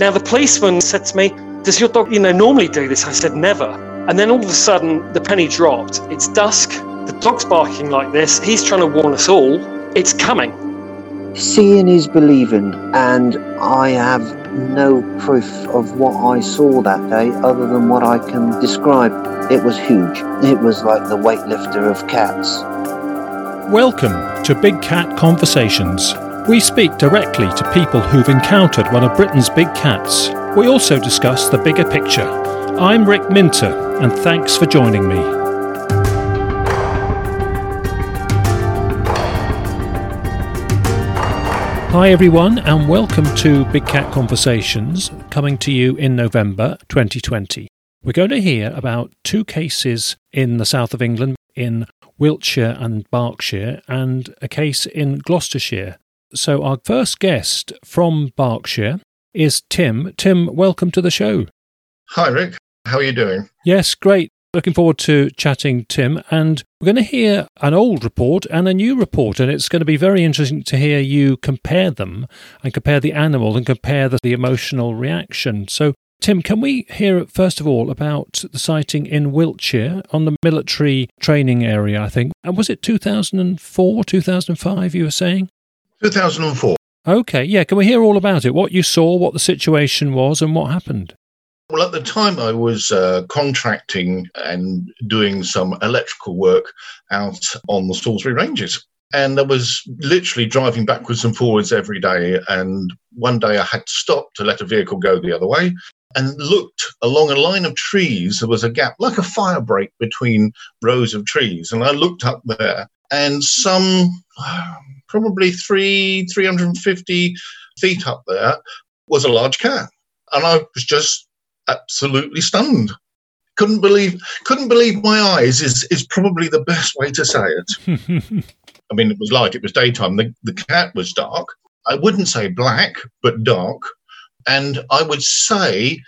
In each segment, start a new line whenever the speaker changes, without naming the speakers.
Now, the policeman said to me, Does your dog, you know, normally do this? I said, Never. And then all of a sudden, the penny dropped. It's dusk. The dog's barking like this. He's trying to warn us all. It's coming.
Seeing is believing, and I have no proof of what I saw that day other than what I can describe. It was huge. It was like the weightlifter of cats.
Welcome to Big Cat Conversations. We speak directly to people who've encountered one of Britain's big cats. We also discuss the bigger picture. I'm Rick Minter, and thanks for joining me. Hi, everyone, and welcome to Big Cat Conversations, coming to you in November 2020. We're going to hear about two cases in the south of England, in Wiltshire and Berkshire, and a case in Gloucestershire. So, our first guest from Berkshire is Tim. Tim, welcome to the show.
Hi, Rick. How are you doing?
Yes, great. Looking forward to chatting, Tim. And we're going to hear an old report and a new report, and it's going to be very interesting to hear you compare them and compare the animal and compare the, the emotional reaction. So, Tim, can we hear first of all about the sighting in Wiltshire on the military training area, I think? And was it 2004, 2005, you were saying?
2004.
Okay, yeah. Can we hear all about it? What you saw, what the situation was, and what happened?
Well, at the time, I was uh, contracting and doing some electrical work out on the Salisbury Ranges. And I was literally driving backwards and forwards every day. And one day I had to stop to let a vehicle go the other way and looked along a line of trees. There was a gap, like a fire break between rows of trees. And I looked up there, and some probably three, 350 feet up there was a large cat. And I was just absolutely stunned. Couldn't believe, couldn't believe my eyes is, is probably the best way to say it. I mean, it was like it was daytime. The, the cat was dark. I wouldn't say black, but dark. And I would say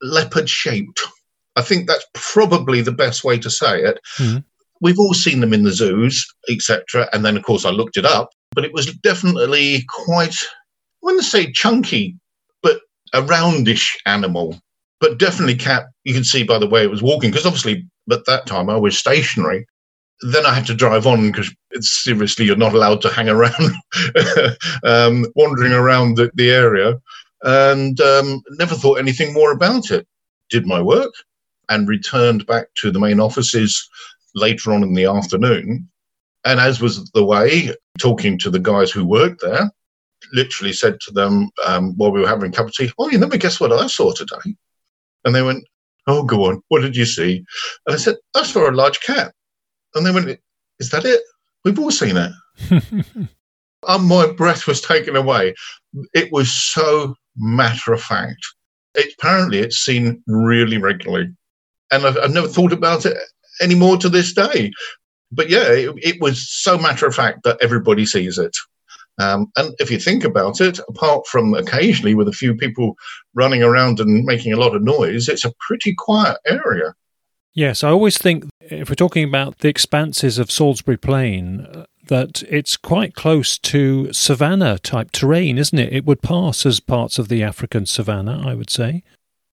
leopard shaped. I think that's probably the best way to say it. Mm-hmm. We've all seen them in the zoos, etc. And then, of course, I looked it up, but it was definitely quite, I wouldn't say chunky, but a roundish animal. But definitely cat you can see by the way it was walking because obviously at that time i was stationary. Then i had to drive on because seriously you're not allowed to hang around um, wandering around the, the area. And um, never thought anything more about it. Did my work and returned back to the main offices later on in the afternoon and as was the way talking to the guys who worked there literally said to them um, while we were having a cup of tea oh you never guess what i saw today and they went, Oh, go on. What did you see? And I said, I saw a large cat. And they went, Is that it? We've all seen it. and my breath was taken away. It was so matter of fact. It, apparently, it's seen really regularly. And I've, I've never thought about it anymore to this day. But yeah, it, it was so matter of fact that everybody sees it. Um, and if you think about it, apart from occasionally with a few people running around and making a lot of noise, it's a pretty quiet area.
Yes, I always think if we're talking about the expanses of Salisbury Plain, uh, that it's quite close to savanna type terrain, isn't it? It would pass as parts of the African savanna, I would say.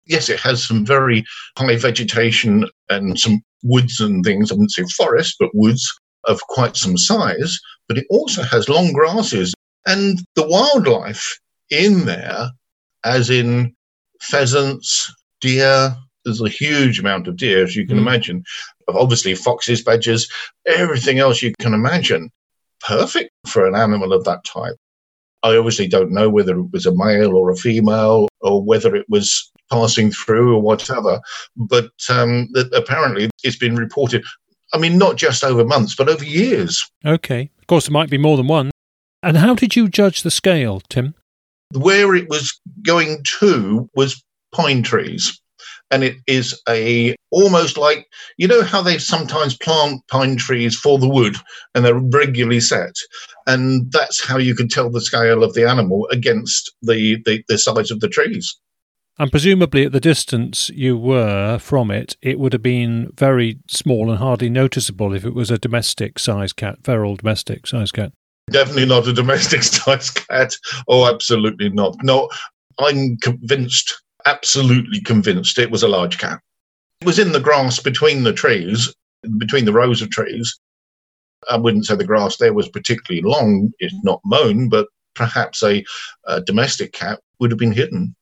Yes, it has some very high vegetation and some woods and things. I wouldn't say forest, but woods of quite some size, but it also has long grasses and the wildlife in there, as in pheasants, deer. There's a huge amount of deer, as you can mm. imagine. Obviously, foxes, badgers, everything else you can imagine. Perfect for an animal of that type. I obviously don't know whether it was a male or a female or whether it was passing through or whatever, but um, apparently it's been reported I mean, not just over months, but over years.
Okay. Of course, there might be more than one. And how did you judge the scale, Tim?
Where it was going to was pine trees. And it is a almost like you know how they sometimes plant pine trees for the wood and they're regularly set. And that's how you can tell the scale of the animal against the, the, the size of the trees.
And presumably, at the distance you were from it, it would have been very small and hardly noticeable if it was a domestic sized cat, feral domestic sized cat.
Definitely not a domestic sized cat. Oh, absolutely not. No, I'm convinced, absolutely convinced, it was a large cat. It was in the grass between the trees, between the rows of trees. I wouldn't say the grass there was particularly long, it's not mown, but perhaps a, a domestic cat would have been hidden.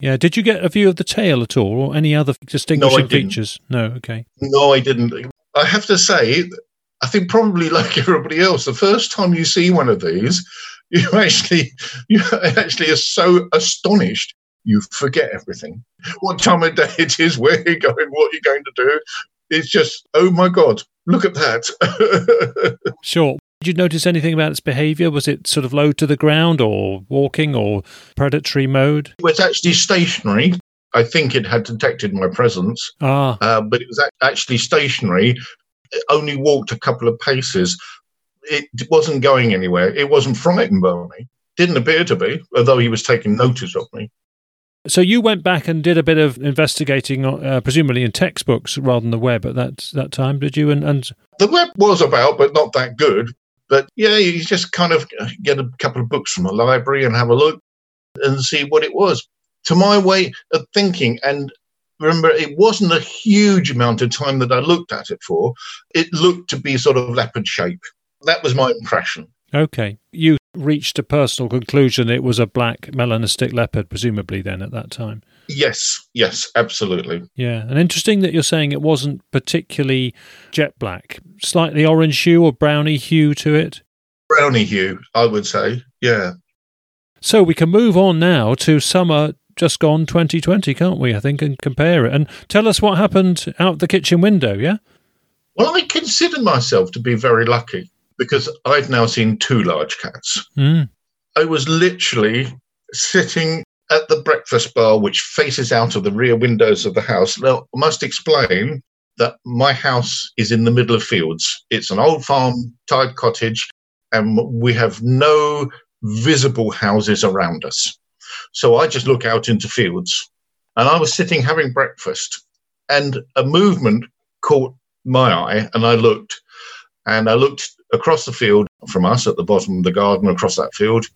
Yeah. Did you get a view of the tail at all, or any other distinguishing
didn't.
features? No. Okay.
No, I didn't. I have to say, I think probably like everybody else, the first time you see one of these, you actually you actually are so astonished you forget everything. What time of day it is, where you're going, what you're going to do. It's just, oh my God, look at that.
Sure. Did you notice anything about its behaviour? Was it sort of low to the ground, or walking, or predatory mode?
it was actually stationary. I think it had detected my presence,
Ah.
uh, but it was actually stationary. It only walked a couple of paces. It wasn't going anywhere. It wasn't frightened by me. Didn't appear to be, although he was taking notice of me.
So you went back and did a bit of investigating, uh, presumably in textbooks rather than the web at that that time, did you? And, and
The web was about, but not that good. But yeah, you just kind of get a couple of books from the library and have a look and see what it was. To my way of thinking, and remember, it wasn't a huge amount of time that I looked at it for. It looked to be sort of leopard shape. That was my impression.
Okay, you reached a personal conclusion. It was a black melanistic leopard, presumably then at that time.
Yes, yes, absolutely.
Yeah, and interesting that you're saying it wasn't particularly jet black, slightly orange hue or browny hue to it.
Brownie hue, I would say. Yeah.
So we can move on now to summer just gone 2020, can't we? I think, and compare it and tell us what happened out the kitchen window. Yeah.
Well, I consider myself to be very lucky because I've now seen two large cats.
Mm.
I was literally sitting at the breakfast bar, which faces out of the rear windows of the house. Now, I must explain that my house is in the middle of fields. It's an old farm tied cottage, and we have no visible houses around us. So I just look out into fields. And I was sitting having breakfast, and a movement caught my eye, and I looked, and I looked across the field from us at the bottom of the garden across that field,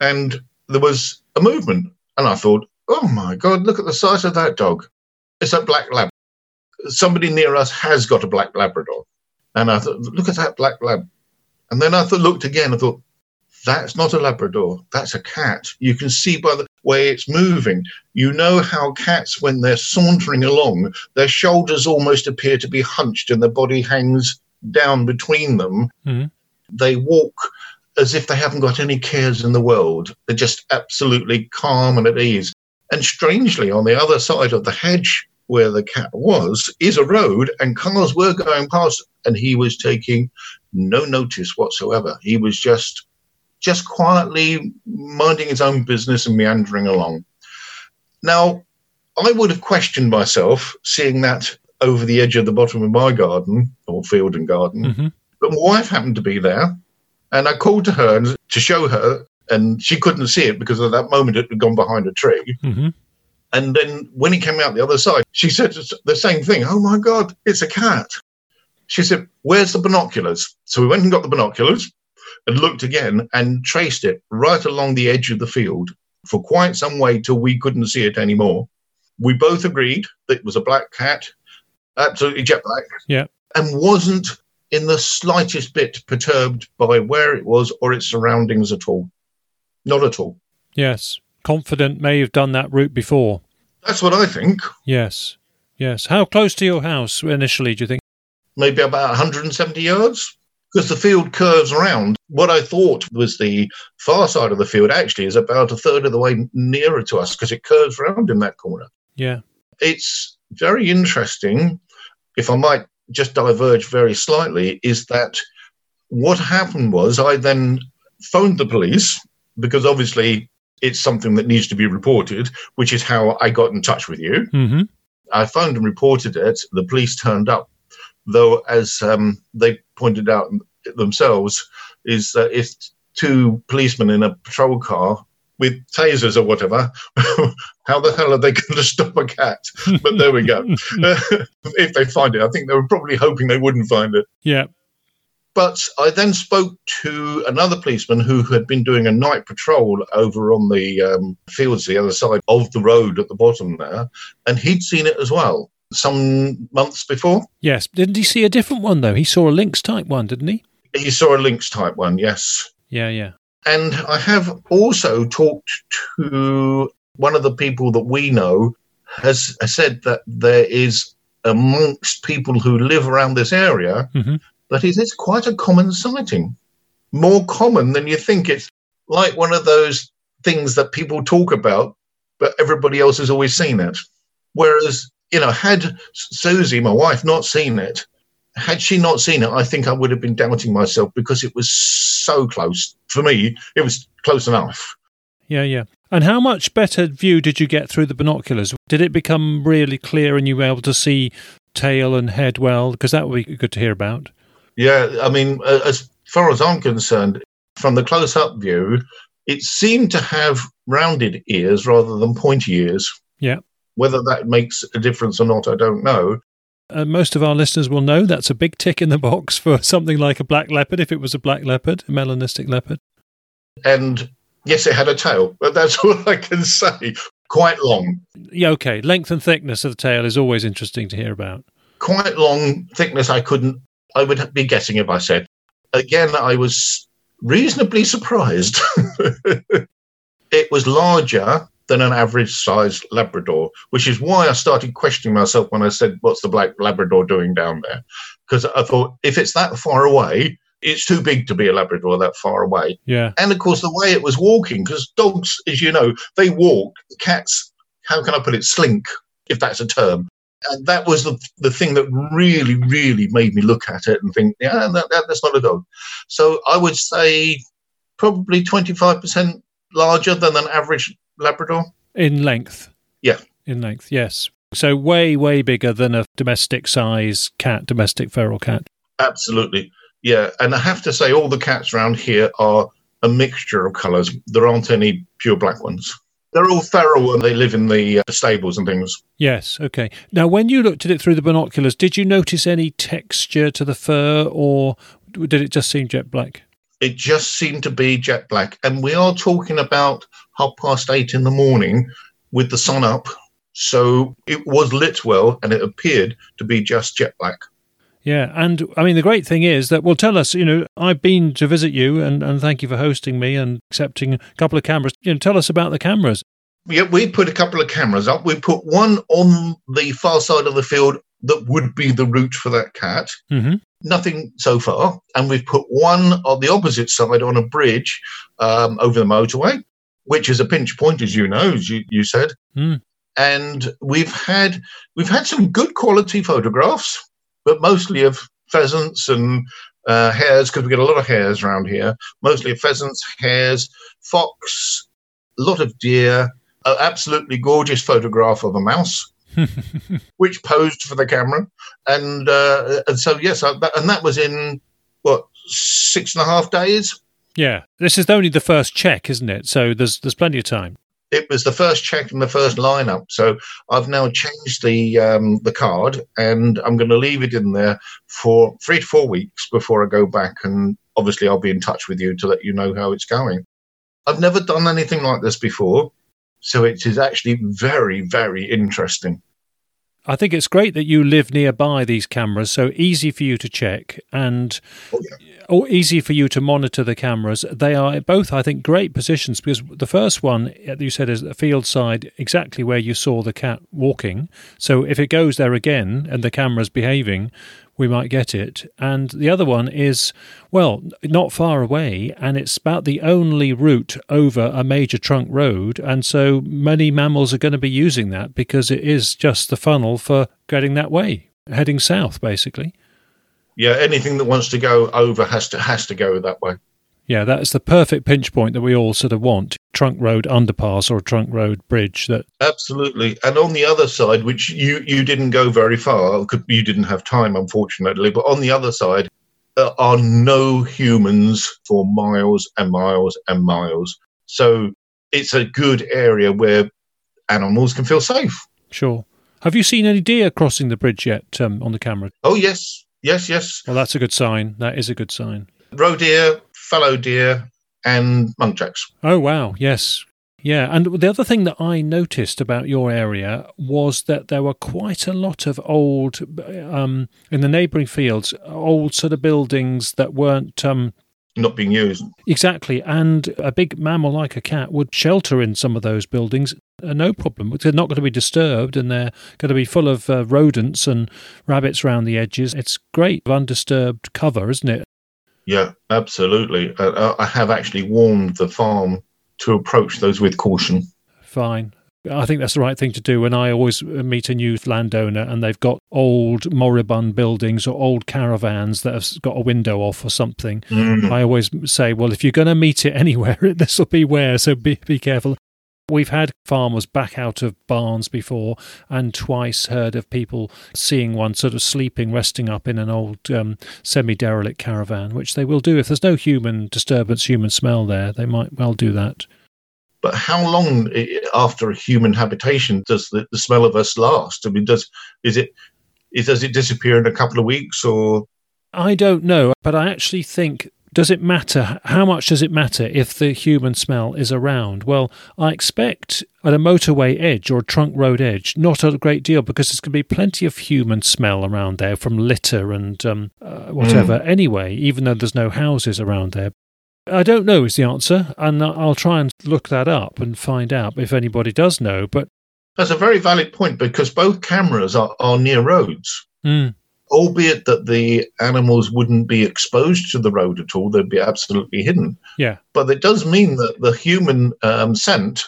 and there was a movement, and I thought, "Oh my God, look at the size of that dog! It's a black lab. Somebody near us has got a black Labrador." And I thought, "Look at that black lab." And then I thought, looked again. I thought, "That's not a Labrador. That's a cat. You can see by the way it's moving. You know how cats, when they're sauntering along, their shoulders almost appear to be hunched, and their body hangs down between them.
Mhm.
They walk." as if they haven't got any cares in the world. They're just absolutely calm and at ease. And strangely, on the other side of the hedge where the cat was is a road, and cars were going past, and he was taking no notice whatsoever. He was just just quietly minding his own business and meandering along. Now, I would have questioned myself seeing that over the edge of the bottom of my garden or field and garden.
hmm
But my wife happened to be there, and I called to her and, to show her, and she couldn't see it because at that moment it had gone behind a tree.
hmm
And then when it came out the other side, she said the same thing. Oh my God, it's a cat. She said, Where's the binoculars? So we went and got the binoculars and looked again and traced it right along the edge of the field for quite some way till we couldn't see it anymore. We both agreed that it was a black cat, absolutely jet black.
Yeah.
And wasn't in the slightest bit perturbed by where it was or its surroundings at all. Not at all.
Yes. Confident may have done that route before.
That's what I think.
Yes. Yes. How close to your house initially, do you think?
maybe about 170 yards because the field curves around. What I thought was the far side of the field actually is about a third of the way nearer to us because it curves around in that corner.
Yeah.
It's very interesting, if I might just diverge very slightly, is that what happened was I then phoned the police because obviously it's something that needs to be reported, which is how I got in touch with you.
hmm
I phoned and reported it. The police turned up, though, as um, they pointed out themselves, is that if two policemen in a patrol car with tasers or whatever, how the hell are they going to stop a cat? But there we go. if they find it, I think they were probably hoping they wouldn't find it.
Yeah.
But I then spoke to another policeman who had been doing a night patrol over on the um, fields, the other side of the road at the bottom there, and he'd seen it as well some months before.
Yes. Didn't he see a different one, though? He saw a Lynx type one, didn't he?
He saw a Lynx type one, yes.
Yeah, yeah.
And I have also talked to one of the people that we know has, said that there is amongst people who live around this area
Mhm.
that it is quite a common sighting. More common than you think. It's like one of those things that people talk about, but everybody else has always seen it. Whereas, you know, had Susie, my wife, not seen it, had she not seen it, I think I would have been doubting myself because it was so close. For me, it was close enough.
Yeah, yeah. And how much better view did you get through the binoculars? Did it become really clear and you were able to see tail and head well? Because that would be good to hear about.
Yeah, I mean, as far as I'm concerned, from the close up view, it seemed to have rounded ears rather than pointy ears.
Yeah.
Whether that makes a difference or not, I don't know.
Uh, most of our listeners will know that's a big tick in the box for something like a black leopard, if it was a black leopard, a melanistic leopard.
And yes, it had a tail, but that's all I can say. Quite long,
Yeah, okay. Length and thickness of the tail is always interesting to hear about.
quite long thickness. I couldn't, I would be guessing if I said. Again, I was reasonably surprised. it was larger than an average sized Labrador, which is why I started questioning myself when I said, What's the black Labrador doing down there? Because I thought, if it's that far away, it's too big to be a Labrador that far away.
Yeah,
And of course, the way it was walking, because dogs, as you know, they walk. Cats, how can I put it, slink, if that's a term. And that was the, the thing that really, really made me look at it and think, yeah, that, that, that's not a dog. So I would say probably 25% larger than an average Labrador.
in length.
Yeah.
In length, yes. So way, way bigger than a domestic size cat, domestic feral cat.
Absolutely. Yeah. And I have to say, all the cats around here are a mixture of colours. There aren't any pure black ones. They're all feral and they live in the uh, stables and things.
Yes, okay. Now, when you looked at it through the binoculars, did you notice any texture to the fur or did it just seem jet black?
it just seemed to be jet black. And we are talking about half past eight in the morning with the sun up. So it was lit well and it appeared to be just jet black.
Yeah, and I mean, the great thing is that, well, tell us, you know, I've been to visit you and, and thank you for hosting me and accepting a couple of cameras. You know, tell us about the cameras.
Yeah, we put a couple of cameras up. We put one on the far side of the field that would be the route for that cat.
hmm
Nothing so far. And we've put one on the opposite side on a bridge um, over the motorway, which is a pinch point, as you know, as you, you said.
Hmm.
And we've had we've had some good quality photographs, but mostly of pheasants and uh, hares because we get a lot of hares around here. Mostly of pheasants, hares, fox, a lot of deer. An absolutely gorgeous photograph of a mouse which posed for the camera, and uh, and so yes, I, that, and that was in what six and a half days.
yeah, this is only the first check, isn't it? So there's there's plenty of time.
It was the first check and the first lineup. So I've now changed the um, the card, and I'm going to leave it in there for three to four weeks before I go back. And obviously, I'll be in touch with you to let you know how it's going. I've never done anything like this before, so it is actually very, very interesting.
I think it's great that you live nearby these cameras, so easy for you to check and
Oh,
or easy for you to monitor the cameras. They are both, I think, great positions because the first one uh, you said is the field side, exactly where you saw the cat walking. So if it goes there again and the camera's behaving, we might get it. And the other one is, well, not far away, and it's about the only route over a major trunk road. And so many mammals are going to be using that because it is just the funnel for getting that way, heading south, basically.
Yeah, anything that wants to go over has to has to go that way.
Yeah, that's the perfect pinch point that we all sort of want trunk road underpass or trunk road bridge that
Absolutely. And on the other side, which you, you didn't go very far, could- you didn't have time, unfortunately, but on the other side, there are no humans for miles and miles and miles. So it's a good area where animals can feel safe.
sure have you seen any deer crossing the bridge yet um, on the camera
Oh, yes. Yes, yes.
Well, that's a good sign. That is a good sign.
Roe deer, fallow deer, and muntjacs.
Oh, wow. Yes. Yeah. And the other thing that I noticed about your area was that there were quite a lot of old, um, in the neighbouring fields, old sort of buildings that weren't. Um,
not being used.
Exactly. And a big mammal like a cat would shelter in some of those buildings. Uh, no problem. They're not going to be disturbed and they're going to be full of uh, rodents and rabbits around the edges. It's great undisturbed cover, isn't it?
Yeah, absolutely. Uh, I have actually warned the farm to approach those with caution.
Fine. I think that's the right thing to do. And I always meet a new landowner and they've got old moribund buildings or old caravans that have got a window off or something, mm. I always say, well, if you're going to meet it anywhere, this will be where, so be, be careful. We've had farmers back out of barns before and twice heard of people seeing one sort of sleeping, resting up in an old um, semi derelict caravan, which they will do. If there's no human disturbance, human smell there, they might well do that.
But how long after a human habitation does the, the smell of us last? I mean, does is it is, does it disappear in a couple of weeks or?
I don't know, but I actually think does it matter? How much does it matter if the human smell is around? Well, I expect at a motorway edge or a trunk road edge, not a great deal because there's going to be plenty of human smell around there from litter and um, uh, whatever. Mm. Anyway, even though there's no houses around there. I don't know is the answer, and I'll try and look that up and find out if anybody does know. But
that's a very valid point because both cameras are, are near roads.
Mm.
Albeit that the animals wouldn't be exposed to the road at all, they'd be absolutely hidden.
Yeah.
But it does mean that the human um, scent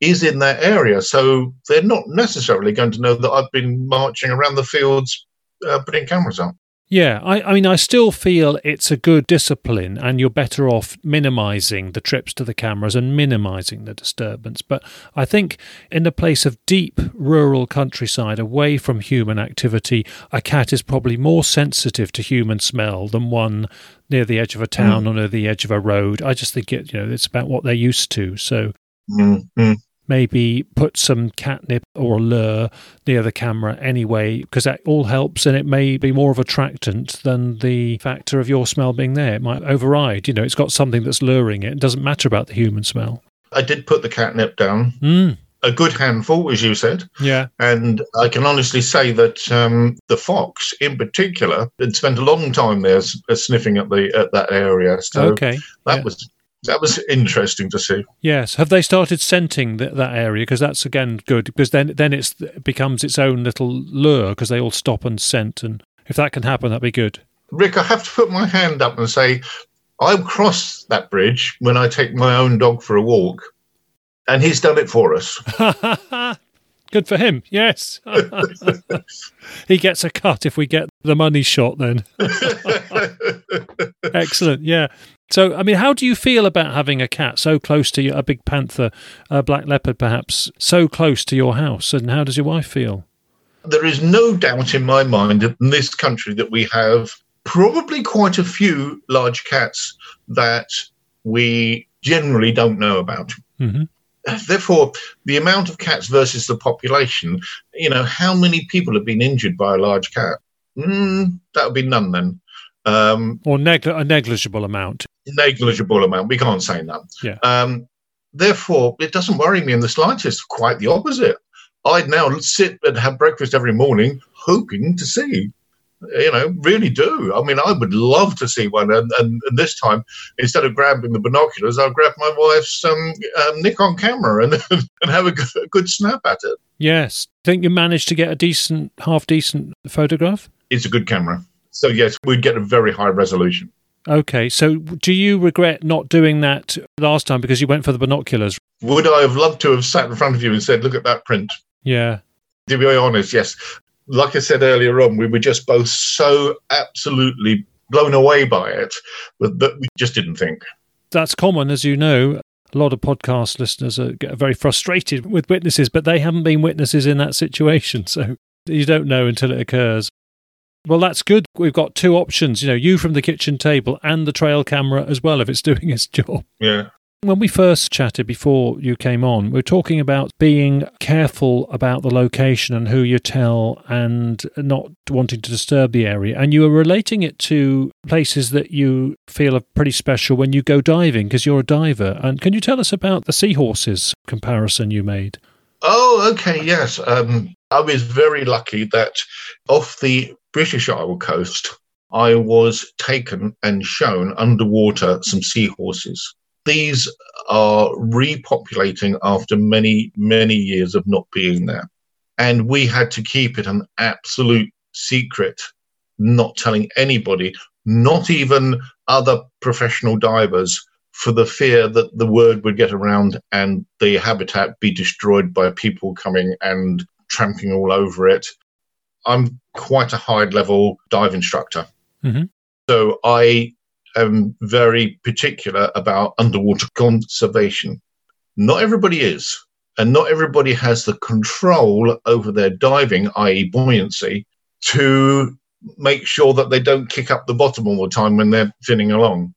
is in that area. So they're not necessarily going to know that I've been marching around the fields uh, putting cameras up.
Yeah, I, I mean, I still feel it's a good discipline, and you're better off minimizing the trips to the cameras and minimizing the disturbance. But I think in a place of deep rural countryside, away from human activity, a cat is probably more sensitive to human smell than one near the edge of a town mm. or near the edge of a road. I just think it, you know, it's about what they're used to. So.
Mm-hmm
maybe put some catnip or lure near the camera anyway, because that all helps and it may be more of a attractant than the factor of your smell being there. It might override, you know, it's got something that's luring it. It doesn't matter about the human smell.
I did put the catnip down.
Mm.
A good handful, as you said.
Yeah.
And I can honestly say that um, the fox, in particular, had spent a long time there sniffing at the at that area. So
okay.
that
yeah.
was that was interesting to see.
Yes, have they started scenting th- that area? Because that's again good. Because then then it's, it becomes its own little lure. Because they all stop and scent, and if that can happen, that'd be good.
Rick, I have to put my hand up and say, I'll cross that bridge when I take my own dog for a walk, and he's done it for us.
Good for him. Yes. he gets a cut if we get the money shot then. Excellent. Yeah. So, I mean, how do you feel about having a cat so close to you, a big panther, a black leopard perhaps, so close to your house? And how does your wife feel?
There is no doubt in my mind in this country that we have probably quite a few large cats that we generally don't know about.
Mm-hmm.
Therefore, the amount of cats versus the population, you know, how many people have been injured by a large cat? Mm, that would be none then. Um,
or neg- a negligible amount.
Negligible amount. We can't say none.
Yeah.
Um, therefore, it doesn't worry me in the slightest. Quite the opposite. I'd now sit and have breakfast every morning, hoping to see. You know, really do. I mean, I would love to see one. And, and, and this time, instead of grabbing the binoculars, I'll grab my wife's um, um, Nikon camera and, and have a good, a good snap at it.
Yes. Think you managed to get a decent, half decent photograph?
It's a good camera. So yes, we'd get a very high resolution.
Okay, so do you regret not doing that last time because you went for the binoculars?
Would I have loved to have sat in front of you and said, "Look at that print"?
Yeah.
To be honest, yes. Like I said earlier on, we were just both so absolutely blown away by it that we just didn't think.
That's common, as you know. A lot of podcast listeners are very frustrated with witnesses, but they haven't been witnesses in that situation, so you don't know until it occurs. Well, that's good. We've got two options, you know, you from the kitchen table and the trail camera as well if it's doing its job.
Yeah.
When we first chatted before you came on, we were talking about being careful about the location and who you tell and not wanting to disturb the area. And you were relating it to places that you feel are pretty special when you go diving because you're a diver. And can you tell us about the seahorses comparison you made?
Oh, okay, yes. Um, I was very lucky that off the British Isle coast, I was taken and shown underwater some seahorses these are repopulating after many, many years of not being there. And we had to keep it an absolute secret, not telling anybody, not even other professional divers, for the fear that the word would get around and the habitat be destroyed by people coming and tramping all over it. I'm quite a high level dive instructor. Mm-hmm. So I am very particular about underwater conservation. Not everybody is, and not everybody has the control over their diving, i.e., buoyancy, to make sure that they don't kick up the bottom all the time when they're finning along.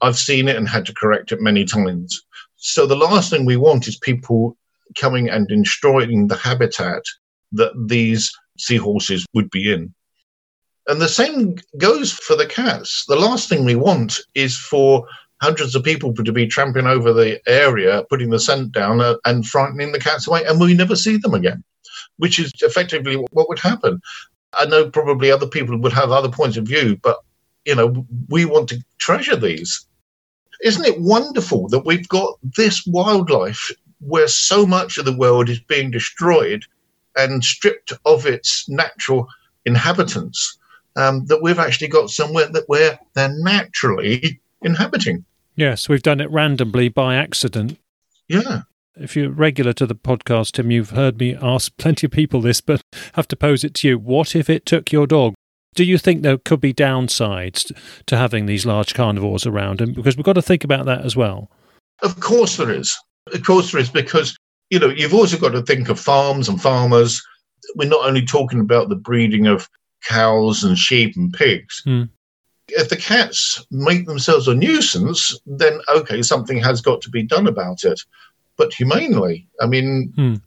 I've seen it and had to correct it many times. So the last thing we want is people coming and destroying the habitat that these seahorses would be in. And the same goes for the cats. The last thing we want is for hundreds of people to be tramping over the area, putting the scent down uh, and frightening the cats away, and we never see them again, which is effectively what would happen. I know probably other people would have other points of view, but you know, we want to treasure these. Isn't it wonderful that we've got this wildlife where so much of the world is being destroyed and stripped of its natural inhabitants? um, that we've actually got somewhere that where they're naturally inhabiting.
Yes, we've done it randomly by accident.
Yeah.
If you're regular to the podcast, Tim, you've heard me ask plenty of people this, but I have to pose it to you. What if it took your dog? Do you think there could be downsides to having these large carnivores around? And because we've got to think about that as well.
Of course there is. Of course there is, because you know you've also got to think of farms and farmers. We're not only talking about the breeding of cows and sheep and pigs. Mm. If the cats make themselves a nuisance, then okay, something has got to be done about it. But humanely, I mean, mm.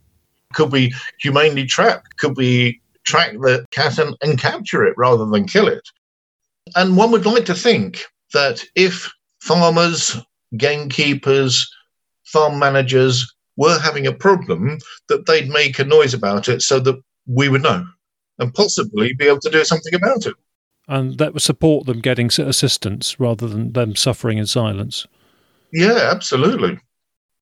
could we humanely trap? Could we track the cat and, and capture it rather than kill it? And one would like to think that if farmers, gamekeepers, farm managers were having a problem, that they'd make a noise about it so that we would know and possibly be able to do something about it.
And that would support them getting assistance rather than them suffering in silence.
Yeah, absolutely.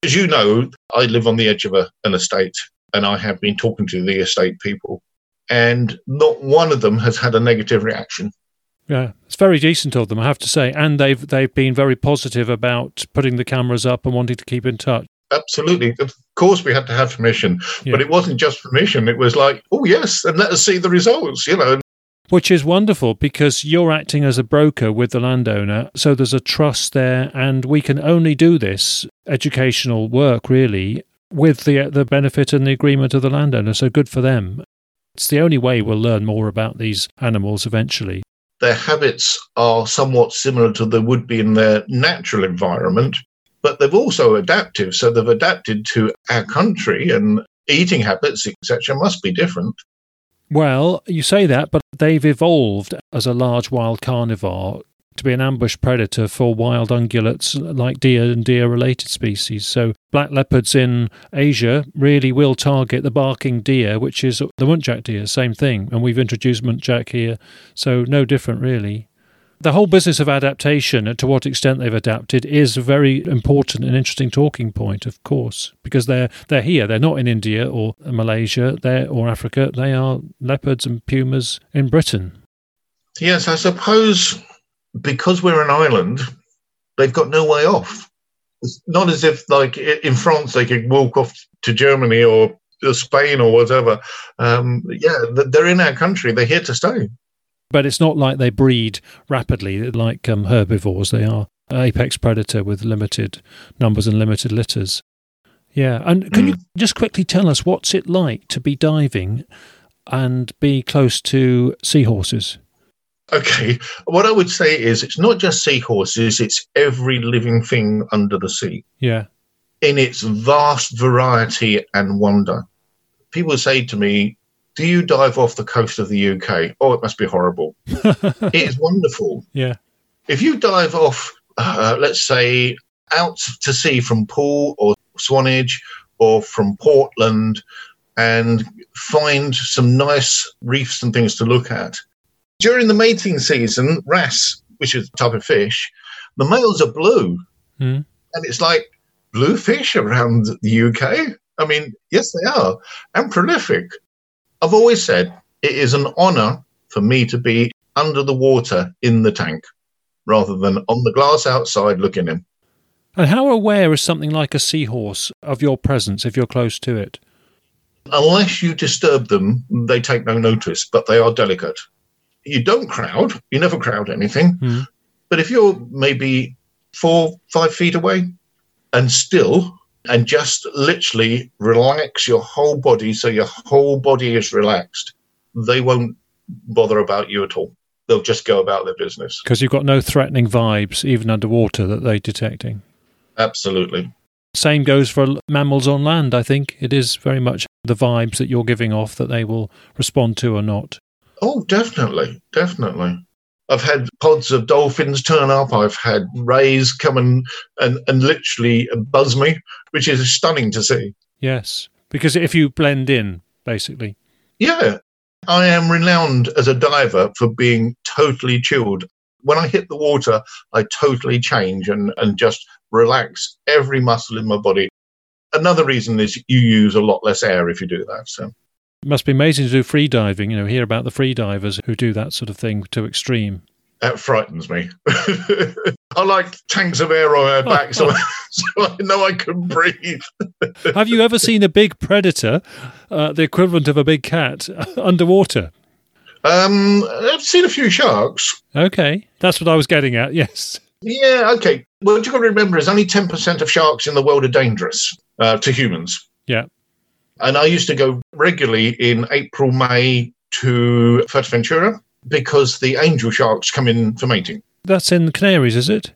As you know, I live on the edge of a, an estate and I have been talking to the estate people, and not one of them has had a negative reaction.
Yeah, it's very decent of them, I have to say, and they've they've been very positive about putting the cameras up and wanting to keep in touch
absolutely. Of course, we had to have permission, yeah. but it wasn't just permission. It was like, oh yes, and let us see the results. You know.
Which is wonderful because you're acting as a broker with the landowner, so there's a trust there, and we can only do this educational work really with the the benefit and the agreement of the landowner. So good for them. It's the only way we'll learn more about these animals eventually.
Their habits are somewhat similar to they would be in their natural environment, but they've also adaptive. So they've adapted to our country and eating habits, etc., must be different.
Well, you say that, but they've evolved as a large wild carnivore to be an ambush predator for wild ungulates like deer and deer related species. So, black leopards in Asia really will target the barking deer, which is the muntjac deer, same thing. And we've introduced muntjac here, so no different really the whole business of adaptation and to what extent they've adapted is a very important and interesting talking point, of course, because they're they're here. They're not in India or Malaysia, they or Africa. They are leopards and pumas in Britain.
Yes, I suppose because we're an island, they've got no way off. It's not as if, like in France, they could walk off to Germany or Spain or whatever. Um, yeah, they're in our country. They're here to stay.
But it's not like they breed rapidly like um, herbivores. They are apex predator with limited numbers and limited litters. Yeah, and can mm. you just quickly tell us what's it like to be diving and be close to seahorses?
Okay, what I would say is it's not just seahorses, it's every living thing under the sea
Yeah.
in its vast variety and wonder. People say to me, Do you dive off the coast of the UK? Oh, it must be horrible. it is wonderful.
Yeah.
If you dive off, uh, let's say, out to sea from Poole or Swanage or from Portland and find some nice reefs and things to look at. During the mating season, wrasse, which is a type of fish, the males are blue.
Mm.
And it's like blue fish around the UK. I mean, yes, they are, and prolific. I've always said it is an honour for me to be under the water in the tank rather than on the glass outside looking in.
And how aware is something like a seahorse of your presence if you're close to it?
Unless you disturb them, they take no notice, but they are delicate. You don't crowd, you never crowd anything.
Mm.
But if you're maybe four, five feet away and still, and just literally relax your whole body so your whole body is relaxed, they won't bother about you at all. They'll just go about their business.
Because you've got no threatening vibes, even underwater, that they're detecting.
Absolutely.
Same goes for mammals on land, I think. It is very much the vibes that you're giving off that they will respond to or not.
Oh, definitely. Definitely. I've had pods of dolphins turn up. I've had rays come and, and, and literally buzz me, which is stunning to see.
Yes. Because if you blend in, basically.
Yeah. I am renowned as a diver for being totally chilled. When I hit the water, I totally change and, and just relax every muscle in my body. Another reason is you use a lot less air if you do that. So
must be amazing to do free diving, you know, hear about the free divers who do that sort of thing to extreme.
that frightens me. I like tanks of air on my back so, so I know I can breathe.
Have you ever seen a big predator, uh, the equivalent of a big cat, underwater?
Um, I've seen a few sharks.
Okay, that's what I was getting at. Yes.
Yeah, okay. Well, what you've got to remember is only 10% of sharks in the world are dangerous uh, to humans.
Yeah.
And I used to go regularly in April, May to Fuerteventura because the angel sharks come in for mating.
That's in the Canaries, is it?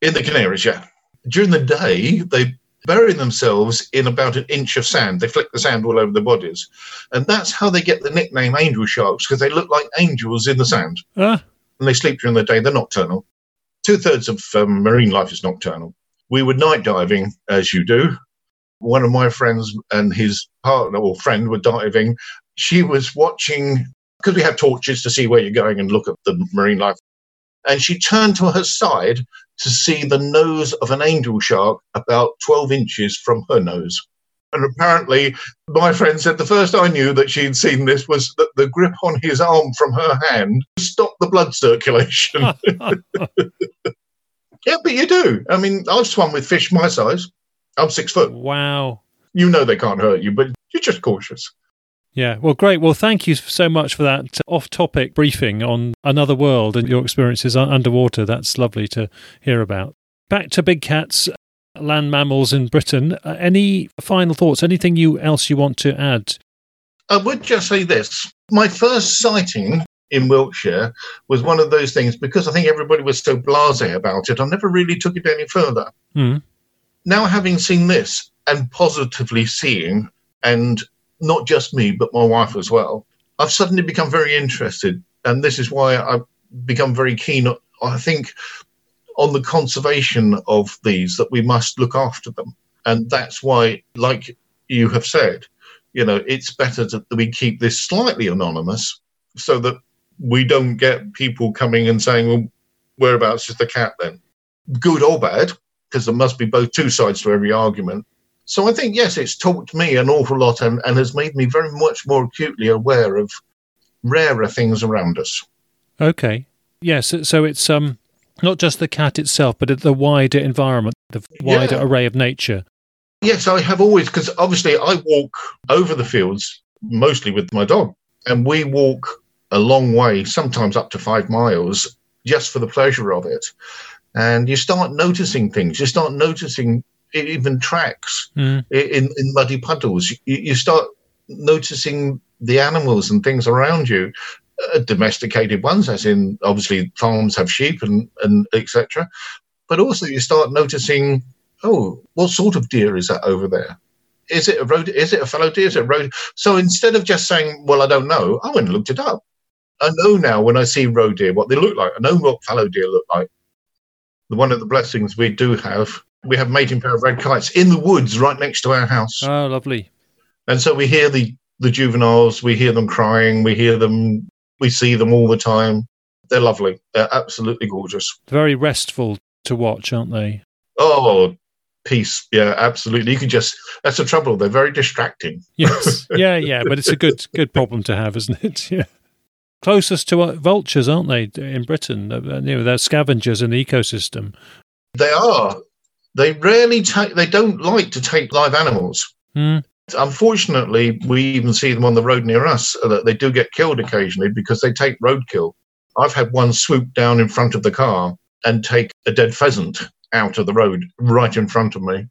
In the Canaries, yeah. During the day, they bury themselves in about an inch of sand. They flick the sand all over their bodies. And that's how they get the nickname angel sharks because they look like angels in the sand.
Ah,
And they sleep during the day. They're nocturnal. Two thirds of um, marine life is nocturnal. We were night diving, as you do. One of my friends and his partner or friend were diving. She was watching, because we have torches to see where you're going and look at the marine life. And she turned to her side to see the nose of an angel shark about 12 inches from her nose. And apparently, my friend said the first I knew that she'd seen this was that the grip on his arm from her hand stopped the blood circulation. yeah, but you do. I mean, I've swum with fish my size. I'm six foot.
wow.
You know they can't hurt you, but you're just cautious.
Yeah, well, great. Well, thank you so much for that off topic briefing on another world and your experiences un- underwater. That's lovely to hear about. Back to big cats, land mammals in Britain. Uh, any final thoughts? Anything you else you want to add?
I would just say this. My first sighting in Wiltshire was one of those things because I think everybody was so blase about it. I never really took it any further.
Hmm.
Now, having seen this and positively seeing, and not just me, but my wife as well, I've suddenly become very interested. And this is why I've become very keen, I think, on the conservation of these, that we must look after them. And that's why, like you have said, you know, it's better that we keep this slightly anonymous so that we don't get people coming and saying, well, whereabouts is the cat then? Good or bad, because there must be both two sides to every argument. So I think, yes, it's taught me an awful lot and, and has made me very much more acutely aware of rarer things around us.
Okay. Yes. so it's um not just the cat itself, but the wider environment, the wider
Yeah.
array of nature.
Yes, I have always, because obviously I walk over the fields mostly with my dog, and we walk a long way, sometimes up to five miles, just for the pleasure of it. And you start noticing things. You start noticing even tracks
Mm.
in, in muddy puddles. You, you start noticing the animals and things around you. uh, domesticated ones, as in obviously farms have sheep and, and etc. But also you start noticing, oh, what sort of deer is that over there? Is it a roe? Is it a fallow deer? Is it a roe? So instead of just saying, well, I don't know, I went and looked it up. I know now when I see roe deer what they look like. I know what fallow deer look like. One of the blessings we do have, we have mating pair of red kites in the woods right next to our house.
Oh, lovely.
And so we hear the, the juveniles, we hear them crying, we hear them, we see them all the time. They're lovely. They're absolutely gorgeous.
Very restful to watch, aren't they?
Oh, peace. Yeah, absolutely. You can just, that's the trouble. They're very distracting.
Yes. yeah, yeah. But it's a good, good problem to have, isn't it? Yeah closest to uh, vultures, aren't they, in Britain? Uh, you know, they're scavengers in the ecosystem.
They are. They rarely take. They don't like to take live animals.
Mm.
Unfortunately, we even see them on the road near us. Uh, that they do get killed occasionally because they take roadkill. I've had one swoop down in front of the car and take a dead pheasant out of the road right in front of me.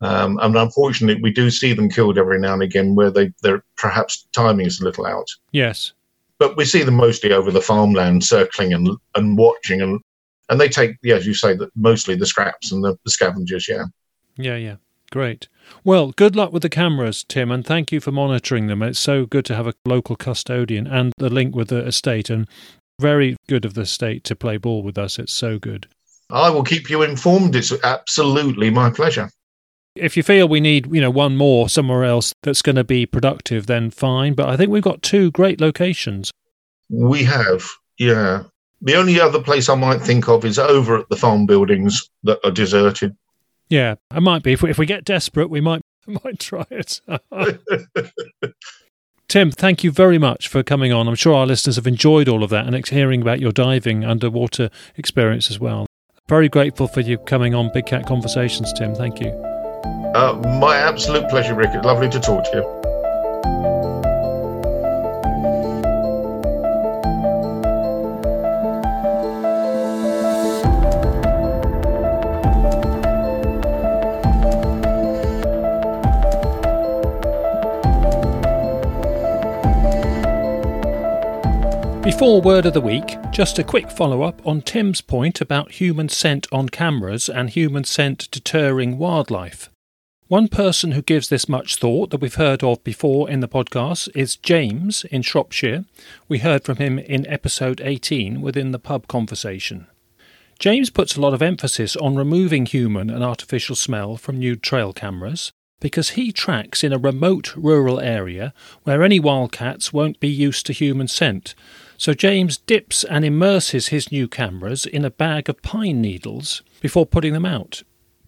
Um, and unfortunately, we do see them killed every now and again where they, they're perhaps timing is a little out.
Yes
but we see them mostly over the farmland, circling and and watching, and and they take, yeah, as you say, that mostly the scraps and the, the scavengers. Yeah,
yeah, yeah. Great. Well, good luck with the cameras, Tim, and thank you for monitoring them. It's so good to have a local custodian and the link with the estate, and very good of the estate to play ball with us. It's so good.
I will keep you informed. It's absolutely my pleasure.
If you feel we need, you know, one more somewhere else that's going to be productive, then fine. But I think we've got two great locations.
We have, yeah. The only other place I might think of is over at the farm buildings that are deserted.
Yeah, it might be. If we, if we get desperate, we might might try it. Tim, thank you very much for coming on. I'm sure our listeners have enjoyed all of that and hearing about your diving underwater experience as well. Very grateful for you coming on Big Cat Conversations, Tim. Thank you.
Uh, my absolute pleasure, Rick. Lovely to talk to you.
Before word of the week, just a quick follow up on Tim's point about human scent on cameras and human scent deterring wildlife. One person who gives this much thought that we've heard of before in the podcast is James in Shropshire. We heard from him in episode 18 within the pub conversation. James puts a lot of emphasis on removing human and artificial smell from new trail cameras because he tracks in a remote rural area where any wildcats won't be used to human scent. So James dips and immerses his new cameras in a bag of pine needles before putting them out.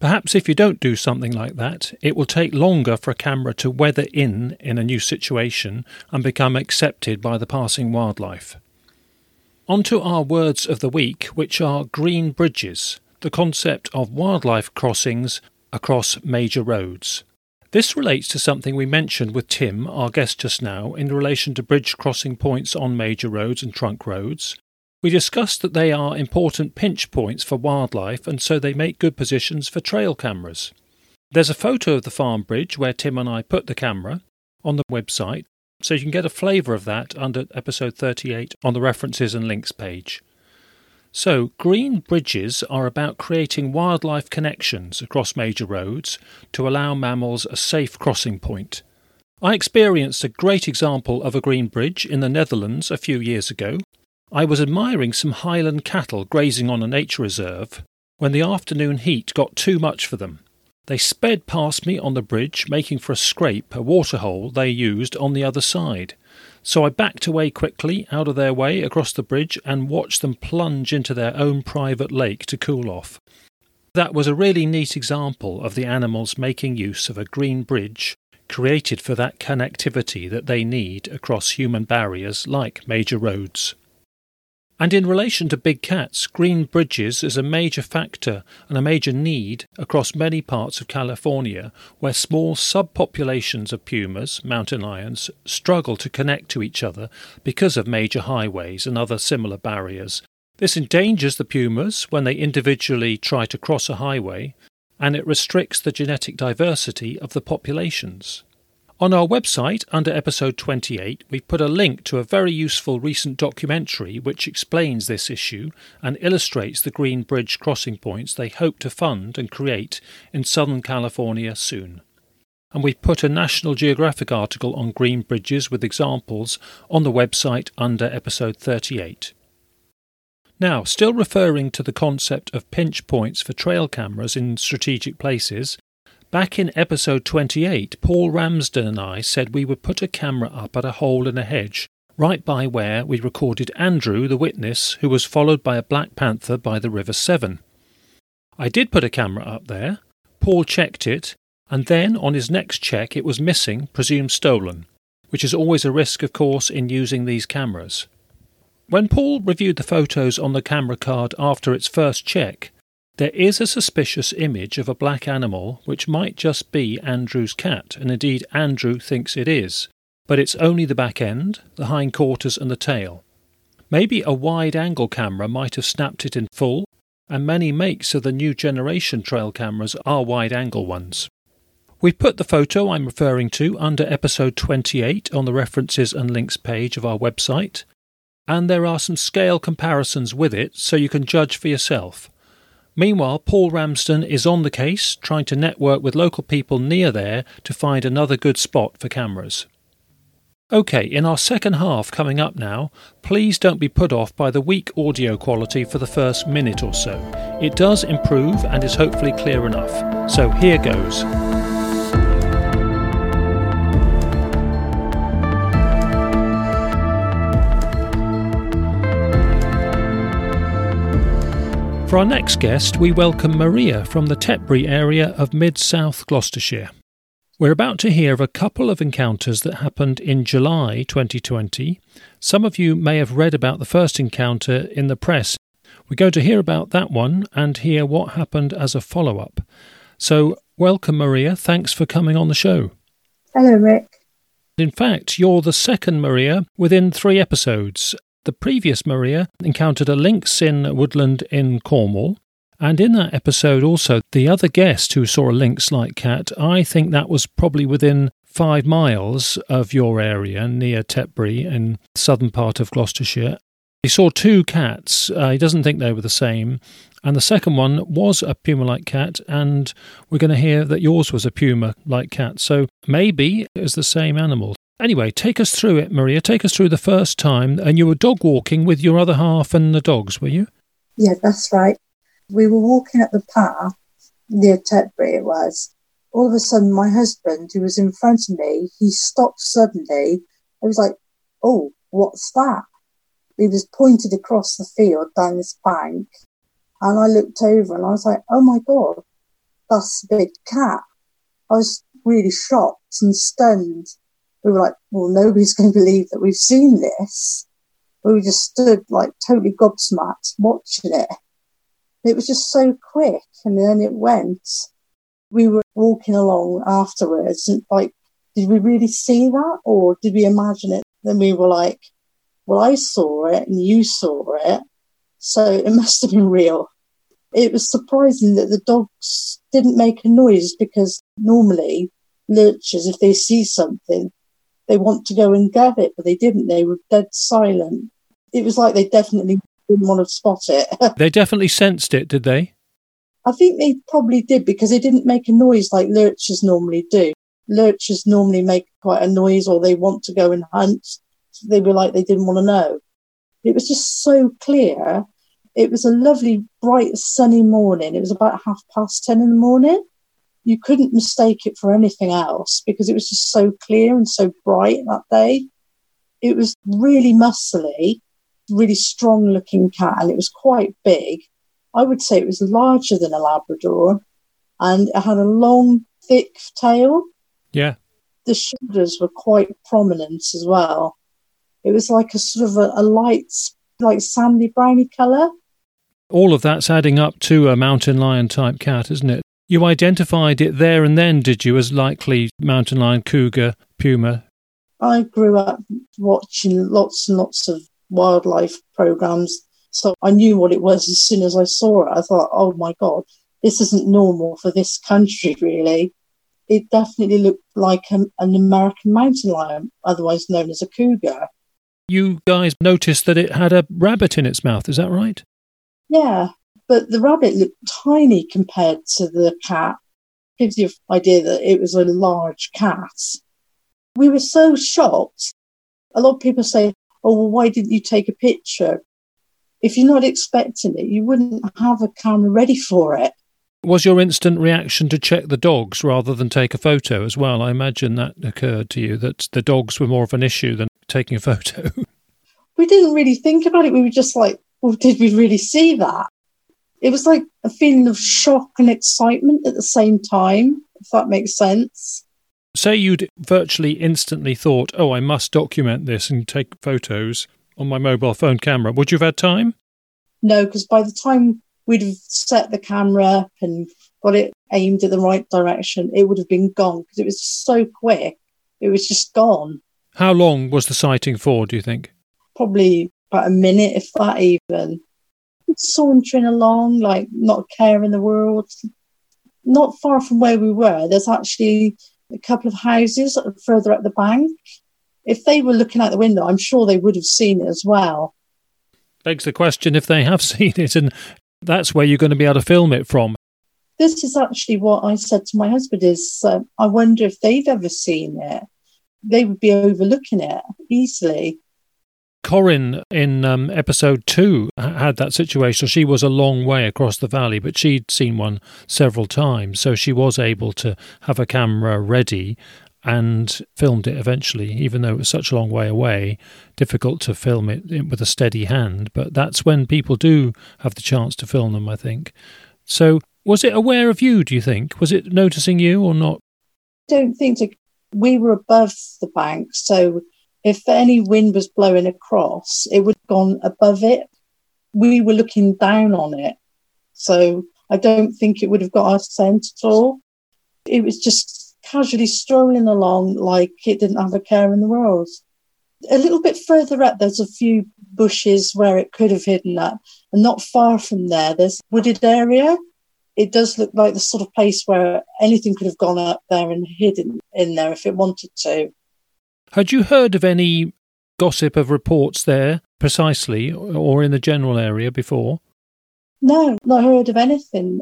Perhaps if you don't do something like that, it will take longer for a camera to weather in in a new situation and become accepted by the passing wildlife. On to our words of the week, which are green bridges, the concept of wildlife crossings across major roads. This relates to something we mentioned with Tim, our guest just now, in relation to bridge crossing points on major roads and trunk roads, we discussed that they are important pinch points for wildlife and so they make good positions for trail cameras. There's a photo of the farm bridge where Tim and I put the camera on the website, so you can get a flavour of that under episode 38 on the references and links page. So, green bridges are about creating wildlife connections across major roads to allow mammals a safe crossing point. I experienced a great example of a green bridge in the Netherlands a few years ago I was admiring some Highland cattle grazing on a nature reserve when the afternoon heat got too much for them. They sped past me on the bridge, making for a scrape, a waterhole they used on the other side. So I backed away quickly out of their way across the bridge and watched them plunge into their own private lake to cool off. That was a really neat example of the animals making use of a green bridge created for that connectivity that they need across human barriers like major roads. And in relation to big cats, green bridges is a major factor and a major need across many parts of California where small subpopulations of pumas, mountain lions, struggle to connect to each other because of major highways and other similar barriers. This endangers the pumas when they individually try to cross a highway, and it restricts the genetic diversity of the populations. On our website, under episode 28, we've put a link to a very useful recent documentary which explains this issue and illustrates the Green Bridge crossing points they hope to fund and create in Southern California soon. And we've put a National Geographic article on green bridges with examples on the website under episode 38. Now, still referring to the concept of pinch points for trail cameras in strategic places, Back in episode 28, Paul Ramsden and I said we would put a camera up at a hole in a hedge, right by where we recorded Andrew, the witness, who was followed by a black panther by the River Severn. I did put a camera up there. Paul checked it, and then on his next check it was missing, presumed stolen, which is always a risk, of course, in using these cameras. When Paul reviewed the photos on the camera card after its first check, there is a suspicious image of a black animal which might just be Andrew's cat, and indeed Andrew thinks it is, but it's only the back end, the hindquarters, and the tail. Maybe a wide angle camera might have snapped it in full, and many makes of the new generation trail cameras are wide angle ones. We've put the photo I'm referring to under episode 28 on the references and links page of our website, and there are some scale comparisons with it so you can judge for yourself. Meanwhile, Paul Ramsden is on the case, trying to network with local people near there to find another good spot for cameras. OK, in our second half coming up now, please don't be put off by the weak audio quality for the first minute or so. It does improve and is hopefully clear enough. So here goes. For our next guest, we welcome Maria from the Tetbury area of mid south Gloucestershire. We're about to hear of a couple of encounters that happened in July 2020. Some of you may have read about the first encounter in the press. We're going to hear about that one and hear what happened as a follow up. So, welcome, Maria. Thanks for coming on the show.
Hello, Rick.
In fact, you're the second Maria within three episodes, the previous Maria encountered a lynx in woodland in Cornwall. And in that episode, also, the other guest who saw a lynx like cat, I think that was probably within five miles of your area near Tetbury in the southern part of Gloucestershire. He saw two cats. Uh, he doesn't think they were the same. And the second one was a puma like cat, and we're going to hear that yours was a puma like cat. So maybe it was the same animal. Anyway, take us through it, Maria. Take us through the first time. And you were dog walking with your other half and the dogs, were you?
Yeah, that's right. We were walking up the path near Tetbury, it was. All of a sudden, my husband, who was in front of me, he stopped suddenly. I was like, oh, what's that? He was pointed across the field down this bank. And I looked over and I was like, oh my God, that's a big cat. I was really shocked and stunned we were like, well, nobody's going to believe that we've seen this. We just stood like totally gobsmacked watching it. It was just so quick. And then it went. We were walking along afterwards and like, did we really see that or did we imagine it? Then we were like, well, I saw it and you saw it. So it must have been real. It was surprising that the dogs didn't make a noise because normally lurchers, if they see something, they want to go and get it, but they didn't. They were dead silent. It was like they definitely didn't want to spot it.
they definitely sensed it, did they?
I think they probably did because they didn't make a noise like lurchers normally do. Lurchers normally make quite a noise or they want to go and hunt. They were like they didn't want to know. It was just so clear. It was a lovely, bright, sunny morning. It was about half past 10 in the morning you couldn't mistake it for anything else because it was just so clear and so bright that day. It was really muscly, really strong looking cat, and it was quite big. I would say it was larger than a Labrador, and it had a long, thick tail.
Yeah.
The shoulders were quite prominent as well. It was like a sort of a, a light, like sandy browny colour.
All of that's adding up to a mountain lion type cat, isn't it? You identified it there and then, did you, as likely mountain lion, cougar, puma?
I grew up watching lots and lots of wildlife programs, so I knew what it was as soon as I saw it. I thought, oh my God, this isn't normal for this country, really. it definitely looked like an, an American mountain lion, otherwise known as a cougar.
You guys noticed that it had a rabbit in its mouth, is that right?
Yeah, but the rabbit looked tiny compared to the cat. Gives you an idea that it was a large cat. We were so shocked. A lot of people say, oh, well, why didn't you take a picture? If you're not expecting it, you wouldn't have a camera ready for it.
Was your instant reaction to check the dogs rather than take a photo as well? I imagine that occurred to you that the dogs were more of an issue than taking a photo.
we didn't really think about it. We were just like, well, did we really see that? It was like a feeling of shock and excitement at the same time, if that makes sense.
Say you'd virtually instantly thought, oh, I must document this and take photos on my mobile phone camera. Would you have had time?
No, because by the time we'd have set the camera up and got it aimed at the right direction, it would have been gone because it was so quick. It was just gone.
How long was the sighting for, do you think?
Probably about a minute, if that even. Sauntering along, like not caring the world. Not far from where we were, there's actually a couple of houses further up the bank. If they were looking out the window, I'm sure they would have seen it as well.
Begs the question if they have seen it, and that's where you're going to be able to film it from.
This is actually what I said to my husband: is uh, I wonder if they've ever seen it. They would be overlooking it easily.
Corin in um, episode two had that situation. She was a long way across the valley, but she'd seen one several times, so she was able to have a camera ready and filmed it eventually, even though it was such a long way away. Difficult to film it with a steady hand, but that's when people do have the chance to film them, I think. So, was it aware of you, do you think? Was it noticing you or not?
I don't think so. We were above the bank, so if any wind was blowing across, it would have gone above it. We were looking down on it. So I don't think it would have got our scent at all. It was just casually strolling along like it didn't have a care in the world. A little bit further up, there's a few bushes where it could have hidden up. And not far from there, there's wooded area. It does look like the sort of place where anything could have gone up there and hidden in there if it wanted to.
Had you heard of any gossip of reports there precisely or in the general area before?
No, not heard of anything.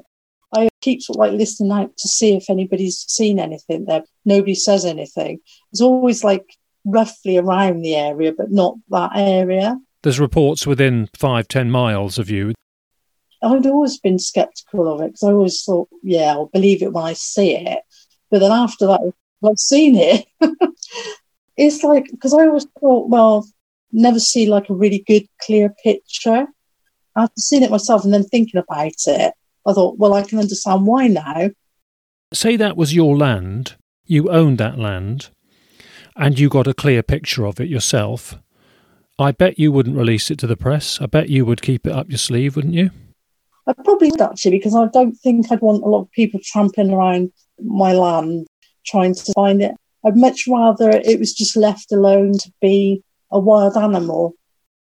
I keep sort of like listening out to see if anybody's seen anything there. Nobody says anything. It's always like roughly around the area, but not that area.
There's reports within five, ten miles of you.
I'd always been sceptical of it because I always thought, yeah, I'll believe it when I see it. But then after that, I've seen it. it's like because I always thought, well, never see like a really good clear picture. After seeing it myself and then thinking about it, I thought, well, I can understand why now.
Say that was your land, you owned that land, and you got a clear picture of it yourself. I bet you wouldn't release it to the press. I bet you would keep it up your sleeve, wouldn't you?
I probably would actually, because I don't think I'd want a lot of people trampling around my land trying to find it. I'd much rather it was just left alone to be a wild animal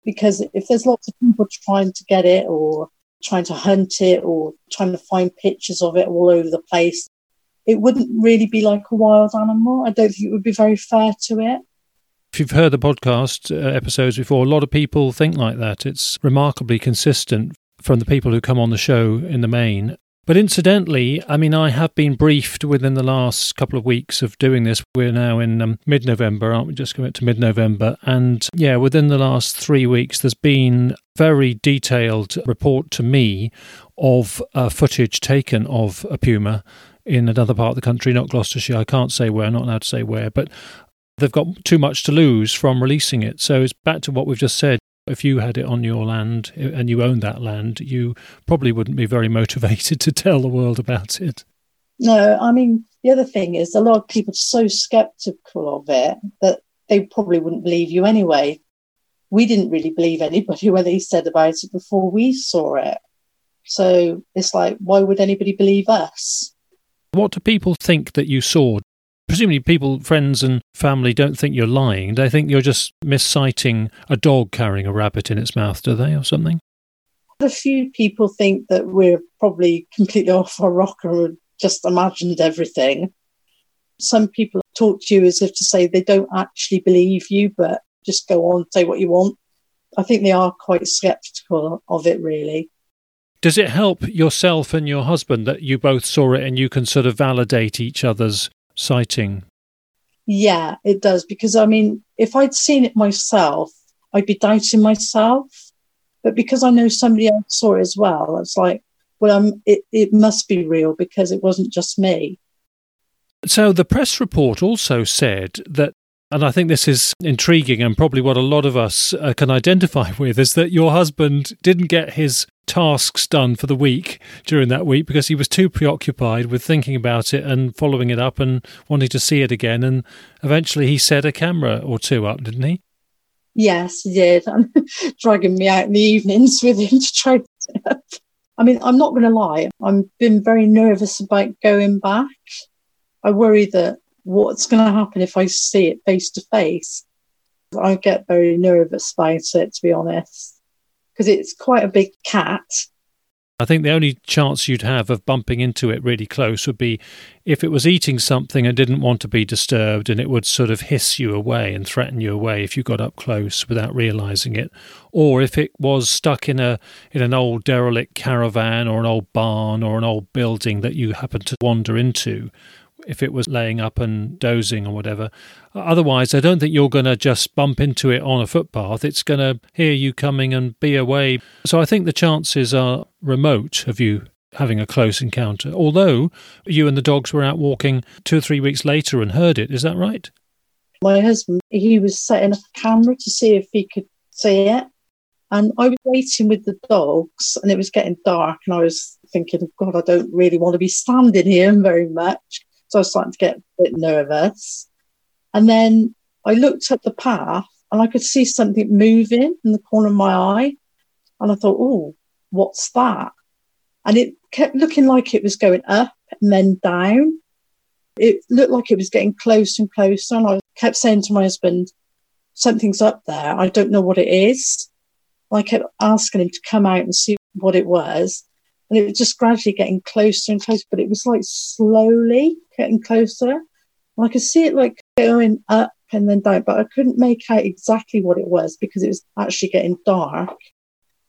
because if there's lots of people trying to get it or trying to hunt it or trying to find pictures of it all over the place, it wouldn't really be like a wild animal. I don't think it would be very fair to it.
If you've heard the podcast uh, episodes before, a lot of people think like that. It's remarkably consistent from the people who come on the show in the main. But incidentally, I mean, I have been briefed within the last couple of weeks of doing this. We're now in um, mid November, aren't we? Just coming to mid November. And yeah, within the last three weeks, there's been very detailed report to me of uh, footage taken of a puma in another part of the country, not Gloucestershire. I can't say where, not allowed to say where, but they've got too much to lose from releasing it. So it's back to what we've just said if you had it on your land and you owned that land, you probably wouldn't be very motivated to tell the world about it.
No, I mean, the other thing is a lot of people are so skeptical of it that they probably wouldn't believe you anyway. We didn't really believe anybody when they said about it before we saw it. So it's like, why would anybody believe us?
What do people think that you saw? Presumably people, friends and family don't think you're lying. They think you're just misciting a dog carrying a rabbit in its mouth, do they, or something?
A few people think that we're probably completely off our rocker and just imagined everything. some people talk to you as if to say they don't actually believe you, but just go on, say what you want. I think they are quite skeptical of it, really.
Does it help yourself and your husband that you both saw it and you can sort of validate each other's sighting?
Yeah, it does. Because, I mean, if I'd seen it myself, I'd be doubting myself. But because I know somebody else saw it as well, it's like, well, um, it, it must be real because it wasn't just me.
So the press report also said that, and I think this is intriguing and probably what a lot of us uh, can identify with, is that your husband didn't get his tasks done for the week during that week because he was too preoccupied with thinking about it and following it up and wanting to see it again. And eventually he set a camera or two up, didn't he?
Yes, he did. And dragging me out in the evenings with him to try. To I mean, I'm not going to lie. I've been very nervous about going back I worry that what's going to happen if I see it face to face. I get very nervous about it, to be honest, because it's quite a big cat.
I think the only chance you'd have of bumping into it really close would be if it was eating something and didn't want to be disturbed and it would sort of hiss you away and threaten you away if you got up close without realizing it or if it was stuck in a in an old derelict caravan or an old barn or an old building that you happened to wander into if it was laying up and dozing or whatever. Otherwise, I don't think you're going to just bump into it on a footpath. It's going to hear you coming and be away. So I think the chances are remote of you having a close encounter. Although you and the dogs were out walking two or three weeks later and heard it. Is that right?
My husband, he was setting up a camera to see if he could see it. And I was waiting with the dogs, and it was getting dark, and I was thinking, God, I don't really want to be standing here very much. So I was starting to get a bit nervous. And then I looked at the path and I could see something moving in the corner of my eye. And I thought, oh, what's that? And it kept looking like it was going up and then down. It looked like it was getting closer and closer. And I kept saying to my husband, something's up there. I don't know what it is. And I kept asking him to come out and see what it was. And it was just gradually getting closer and closer, but it was like slowly getting closer. And I could see it like going up and then down, but I couldn't make out exactly what it was because it was actually getting dark.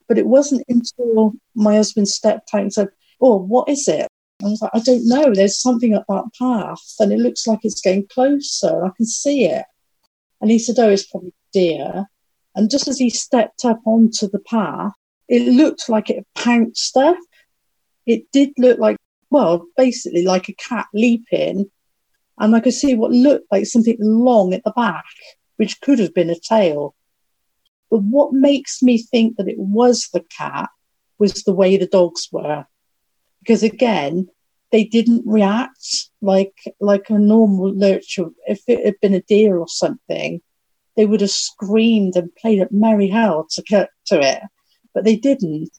But it wasn't until my husband stepped out and said, Oh, what is it? I was like, I don't know. There's something up that path and it looks like it's getting closer. I can see it. And he said, Oh, it's probably deer. And just as he stepped up onto the path, it looked like it pounced up. It did look like well, basically like a cat leaping. And I could see what looked like something long at the back, which could have been a tail. But what makes me think that it was the cat was the way the dogs were. Because again, they didn't react like like a normal lurcher. If it had been a deer or something, they would have screamed and played at merry hell to get to it. But they didn't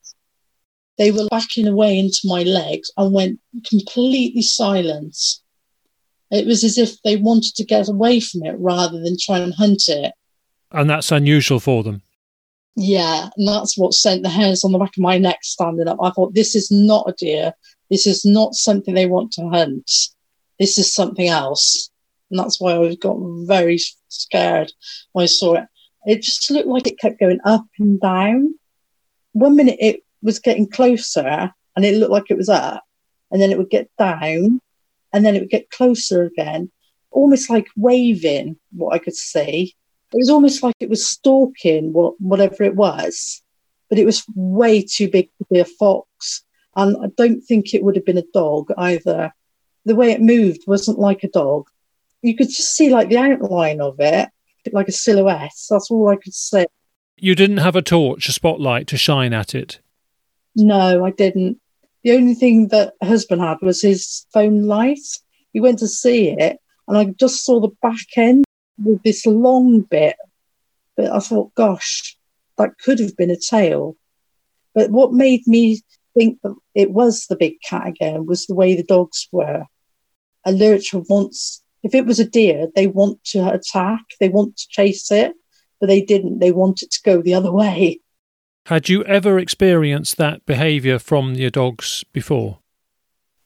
they were backing away into my legs and went completely silent. It was as if they wanted to get away from it rather than try and hunt it.
And that's unusual for them.
Yeah, and that's what sent the hairs on the back of my neck standing up. I thought, this is not a deer. This is not something they want to hunt. This is something else. And that's why I got very scared when I saw it. It just looked like it kept going up and down. One minute it was getting closer and it looked like it was up, and then it would get down, and then it would get closer again, almost like waving, what I could see. It was almost like it was stalking what, whatever it was, but it was way too big to be a fox. And I don't think it would have been a dog either. The way it moved wasn't like a dog. You could just see like the outline of it, like a silhouette. That's all I could see.
You didn't have a torch, a spotlight to shine at it?
No, I didn't. The only thing that husband had was his phone light. He went to see it, and I just saw the back end with this long bit. But I thought, gosh, that could have been a tail. But what made me think that it was the big cat again was the way the dogs were. A lurcher wants, if it was a deer, they want to attack, they want to chase it, but they didn't. They wanted to go the other way.
Had you ever experienced that behaviour from your dogs before?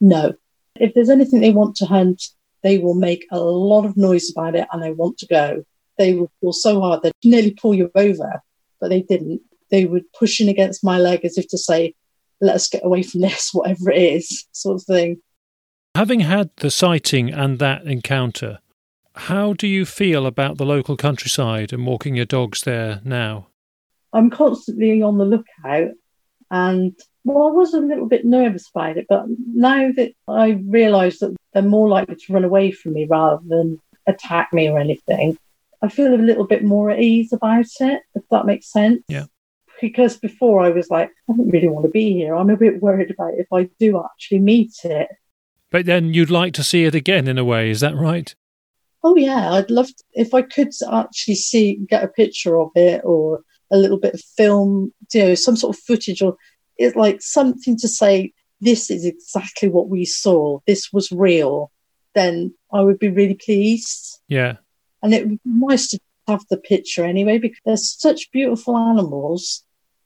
No. If there's anything they want to hunt, they will make a lot of noise about it and they want to go. They will pull so hard they'd nearly pull you over, but they didn't. They would push in against my leg as if to say, let us get away from this, whatever it is, sort of thing.
Having had the sighting and that encounter, how do you feel about the local countryside and walking your dogs there now?
I'm constantly on the lookout and well, I was a little bit nervous about it, but now that I realise that they're more likely to run away from me rather than attack me or anything, I feel a little bit more at ease about it, if that makes sense.
Yeah.
Because before I was like, I don't really want to be here. I'm a bit worried about if I do actually meet it.
But then you'd like to see it again in a way, is that right?
Oh yeah, I'd love to, if I could actually see get a picture of it or a little bit of film, you know, some sort of footage or it's like something to say this is exactly what we saw. This was real. Then I would be really pleased.
Yeah.
And it would be nice to have the picture anyway, because they're such beautiful animals,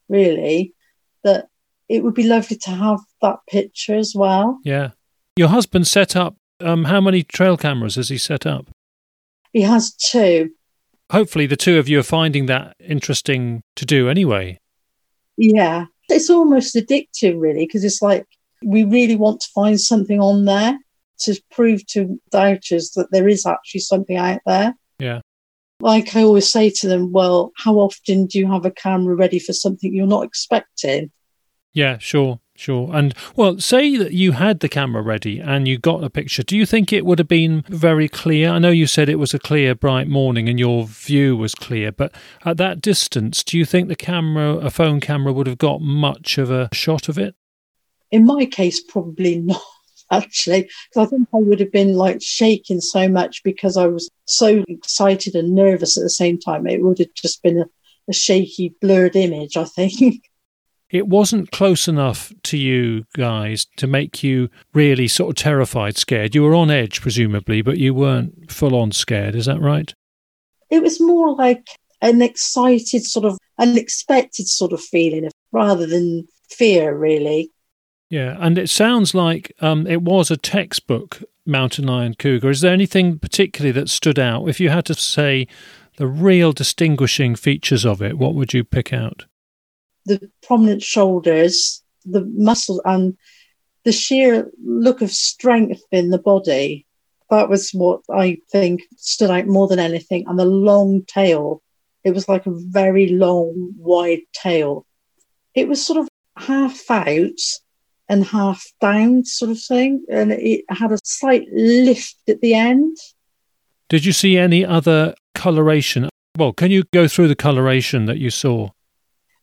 really, that it would be lovely to have that picture as well.
Yeah. Your husband set up, um, how many trail cameras has he set up?
He has two.
Hopefully, the two of you are finding that interesting to do anyway.
Yeah. It's almost addictive, really, because it's like we really want to find something on there to prove to doubters that there is actually something out there.
Yeah.
Like I always say to them, well, how often do you have a camera ready for something you're not expecting?
Yeah, sure, sure. And well, say that you had the camera ready and you got a picture. Do you think it would have been very clear? I know you said it was a clear, bright morning and your view was clear, but at that distance, do you think the camera, a phone camera, would have got much of a shot of it?
In my case, probably not actually, because I think I would have been like shaking so much because I was so excited and nervous at the same time. It would have just been a, a shaky, blurred image, I think.
It wasn't close enough to you guys to make you really sort of terrified, scared. You were on edge, presumably, but you weren't full on scared. Is that right?
It was more like an excited, sort of unexpected sort of feeling rather than fear, really.
Yeah, and it sounds like um, it was a textbook mountain lion cougar. Is there anything particularly that stood out? If you had to say the real distinguishing features of it, what would you pick out?
The prominent shoulders, the muscles, and the sheer look of strength in the body. That was what I think stood out more than anything. And the long tail. It was like a very long, wide tail. It was sort of half out and half down sort of thing. And it had a slight lift at the end.
Did you see any other coloration? Well, can you go through the coloration that you saw?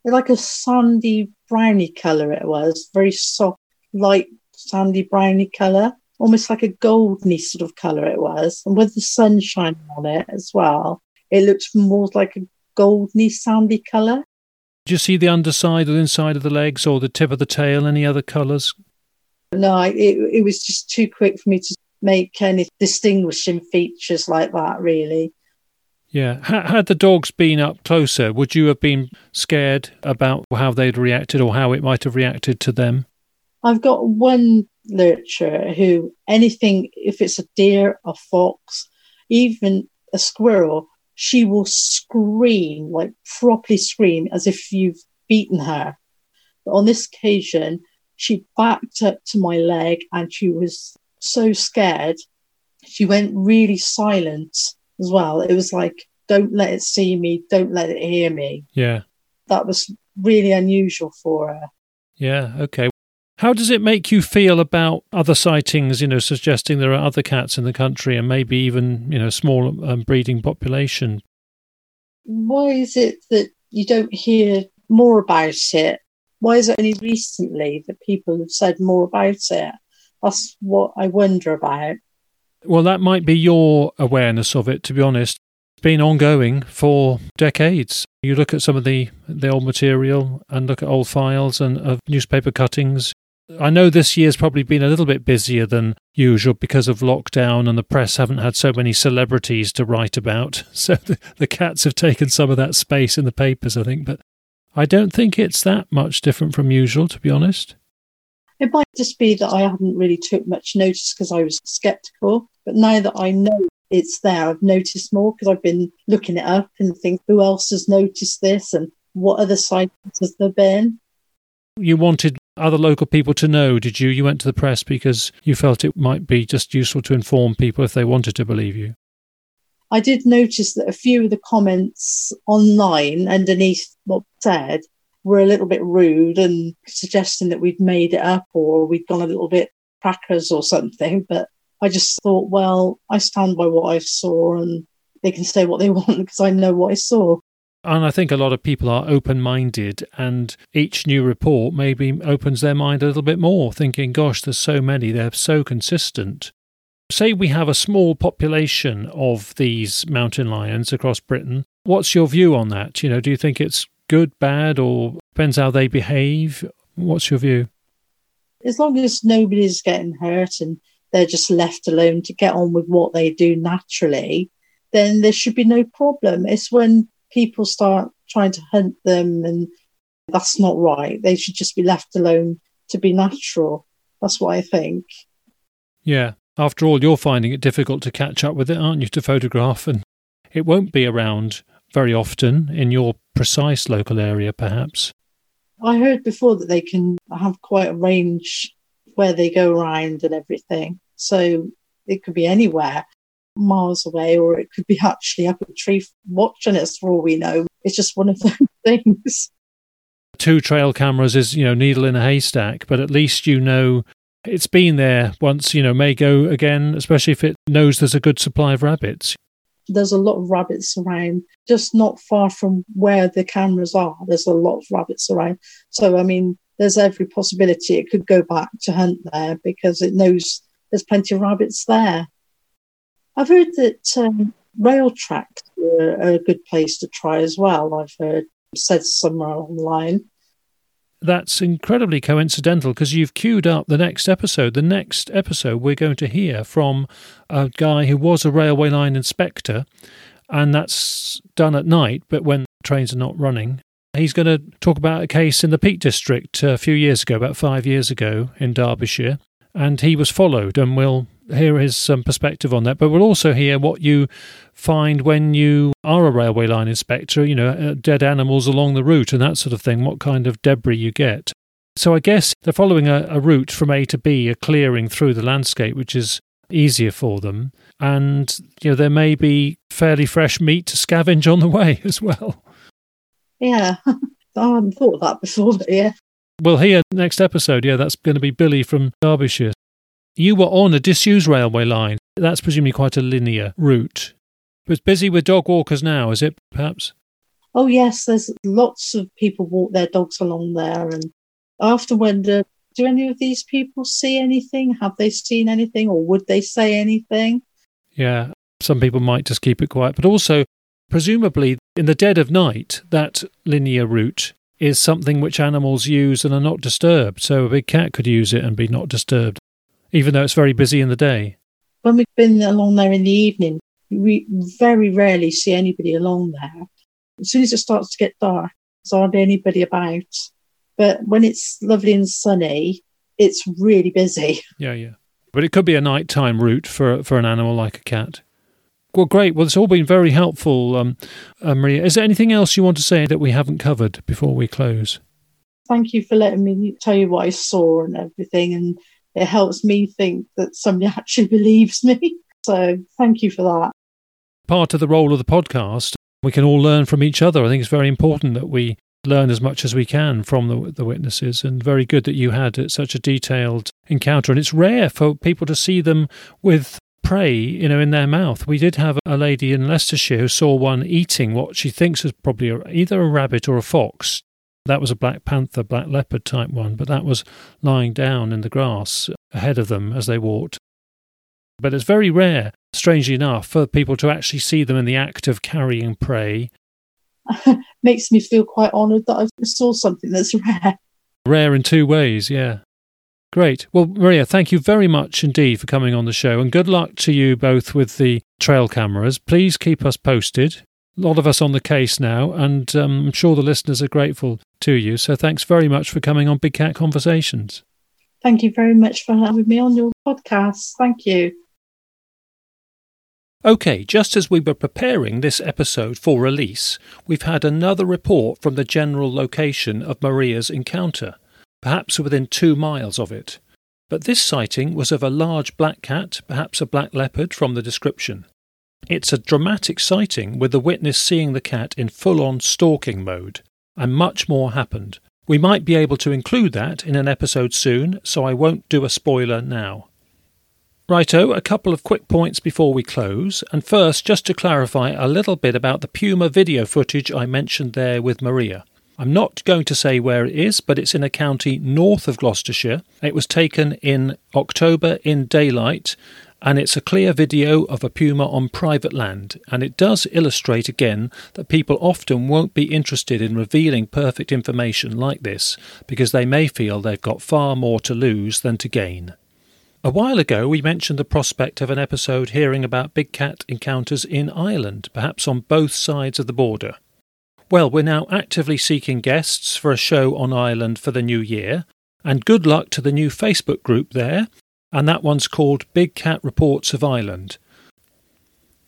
Like a sandy browny colour, it was very soft, light sandy browny colour, almost like a goldy sort of colour it was. And with the sun shining on it as well, it looked more like a goldy sandy colour.
Did you see the underside or the inside of the legs or the tip of the tail? Any other colours?
No, it, it was just too quick for me to make any distinguishing features like that, really.
Yeah. Had the dogs been up closer, would you have been scared about how they'd reacted or how it might have reacted to them?
I've got one lurcher who anything, if it's a deer, a fox, even a squirrel, she will scream, like properly scream, as if you've beaten her. But on this occasion, she backed up to my leg and she was so scared. She went really silent as well. It was like, don't let it see me, don't let it hear me.
Yeah.
That was really unusual for her.
Yeah, okay. How does it make you feel about other sightings, you know, suggesting there are other cats in the country and maybe even, you know, small um, breeding population?
Why is it that you don't hear more about it? Why is it only recently that people have said more about it? That's what I wonder about.
Well, that might be your awareness of it, to be honest. It's been ongoing for decades. You look at some of the, the old material and look at old files and of newspaper cuttings. I know this year's probably been a little bit busier than usual because of lockdown and the press haven't had so many celebrities to write about. So the, the cats have taken some of that space in the papers, I think. But I don't think it's that much different from usual, to be honest.
It might just be that I hadn't really took much notice because I was skeptical. But now that I know it's there, I've noticed more because I've been looking it up and think who else has noticed this and what other sightings has there been.
You wanted other local people to know, did you? You went to the press because you felt it might be just useful to inform people if they wanted to believe you.
I did notice that a few of the comments online underneath what said were a little bit rude and suggesting that we'd made it up or we'd gone a little bit crackers or something. But I just thought, well, I stand by what I saw and they can say what they want because I know what I saw.
And I think a lot of people are open minded, and each new report maybe opens their mind a little bit more, thinking, gosh, there's so many, they're so consistent. Say we have a small population of these mountain lions across Britain. What's your view on that? You know, do you think it's good, bad, or depends how they behave? What's your view?
As long as nobody's getting hurt and they're just left alone to get on with what they do naturally, then there should be no problem. It's when people start trying to hunt them and that's not right. They should just be left alone to be natural. That's what I think.
Yeah. After all, you're finding it difficult to catch up with it, aren't you, to photograph? And it won't be around very often in your precise local area, perhaps.
I heard before that they can have quite a range where they go around and everything. So it could be anywhere miles away, or it could be actually up a tree watching us for all we know. It's just one of those things.
Two trail cameras is, you know, needle in a haystack, but at least you know it's been there once, you know, may go again, especially if it knows there's a good supply of rabbits.
There's a lot of rabbits around, just not far from where the cameras are. There's a lot of rabbits around. So, I mean, there's every possibility it could go back to hunt there because it knows there's plenty of rabbits there. I've heard that um, rail tracks are a good place to try as well. I've heard said somewhere online.
That's incredibly coincidental because you've queued up the next episode. The next episode, we're going to hear from a guy who was a railway line inspector, and that's done at night, but when trains are not running. He's going to talk about a case in the Peak District a few years ago, about five years ago in Derbyshire, and he was followed, and we'll hear his um, perspective on that. But we'll also hear what you find when you are a railway line inspector, you know, uh, dead animals along the route and that sort of thing, what kind of debris you get. So I guess they're following a, a route from A to B, a clearing through the landscape, which is easier for them. And, you know, there may be fairly fresh meat to scavenge on the way as well.
Yeah, I hadn't thought of that before, but yeah.
We'll hear next episode. Yeah, that's going to be Billy from Derbyshire. You were on a disused railway line. That's presumably quite a linear route. But busy with dog walkers now, is it, perhaps?
Oh, yes, there's lots of people walk their dogs along there. And I often wonder do any of these people see anything? Have they seen anything? Or would they say anything?
Yeah, some people might just keep it quiet. But also, presumably, in the dead of night, that linear route is something which animals use and are not disturbed. So a big cat could use it and be not disturbed even though it's very busy in the day.
When we've been along there in the evening, we very rarely see anybody along there. As soon as it starts to get dark, there's hardly anybody about. But when it's lovely and sunny, it's really busy.
Yeah, yeah. But it could be a nighttime route for for an animal like a cat. Well, great. Well, it's all been very helpful, um, uh, Maria. Is there anything else you want to say that we haven't covered before we close?
Thank you for letting me tell you what I saw and everything, and it helps me think that somebody actually believes me. So thank you for that.
Part of the role of the podcast, we can all learn from each other. I think it's very important that we learn as much as we can from the, the witnesses, and very good that you had such a detailed encounter. And it's rare for people to see them with prey, you know, in their mouth. We did have a lady in Leicestershire who saw one eating what she thinks is probably either a rabbit or a fox that was a black panther, black leopard type one, but that was lying down in the grass ahead of them as they walked. But it's very rare, strangely enough, for people to actually see them in the act of carrying prey.
Makes me feel quite honoured that I saw something that's rare.
Rare in two ways, yeah. Great. Well, Maria, thank you very much indeed for coming on the show, and good luck to you both with the trail cameras. Please keep us posted a lot of us on the case now, and um, I'm sure the listeners are grateful to you. So thanks very much for coming on Big Cat Conversations.
Thank you very much for having me on your podcast. Thank you.
Okay, just as we were preparing this episode for release, we've had another report from the general location of Maria's encounter, perhaps within two miles of it. But this sighting was of a large black cat, perhaps a black leopard from the description. It's a dramatic sighting with the witness seeing the cat in full on stalking mode, and much more happened. We might be able to include that in an episode soon, so I won't do a spoiler now. Righto, a couple of quick points before we close, and first, just to clarify a little bit about the Puma video footage I mentioned there with Maria. I'm not going to say where it is, but it's in a county north of Gloucestershire. It was taken in October in daylight, and it's a clear video of a puma on private land, and it does illustrate again that people often won't be interested in revealing perfect information like this because they may feel they've got far more to lose than to gain. A while ago, we mentioned the prospect of an episode hearing about big cat encounters in Ireland, perhaps on both sides of the border. Well, we're now actively seeking guests for a show on Ireland for the new year, and good luck to the new Facebook group there, and that one's called Big Cat Reports of Ireland.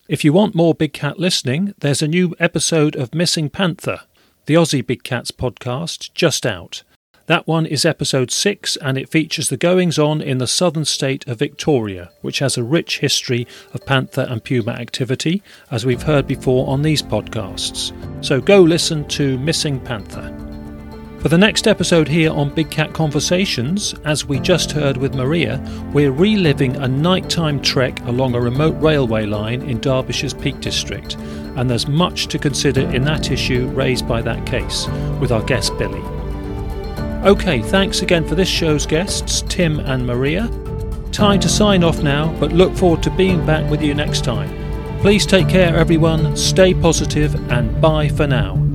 If you want more Big Cat listening, there's a new episode of Missing Panther, the Aussie Big Cats podcast, just out. That one is episode 6 and it features the goings on in the southern state of Victoria, which has a rich history of panther and puma activity, as we've heard before on these podcasts. So go listen to Missing Panther. For the next episode here on Big Cat Conversations, as we just heard with Maria, we're reliving a nighttime trek along a remote railway line in Derbyshire's Peak District, and there's much to consider in that issue raised by that case, with our guest Billy. Okay, thanks again for this show's guests, Tim and Maria. Time to sign off now, but look forward to being back with you next time. Please take care, everyone, stay positive, and bye for now.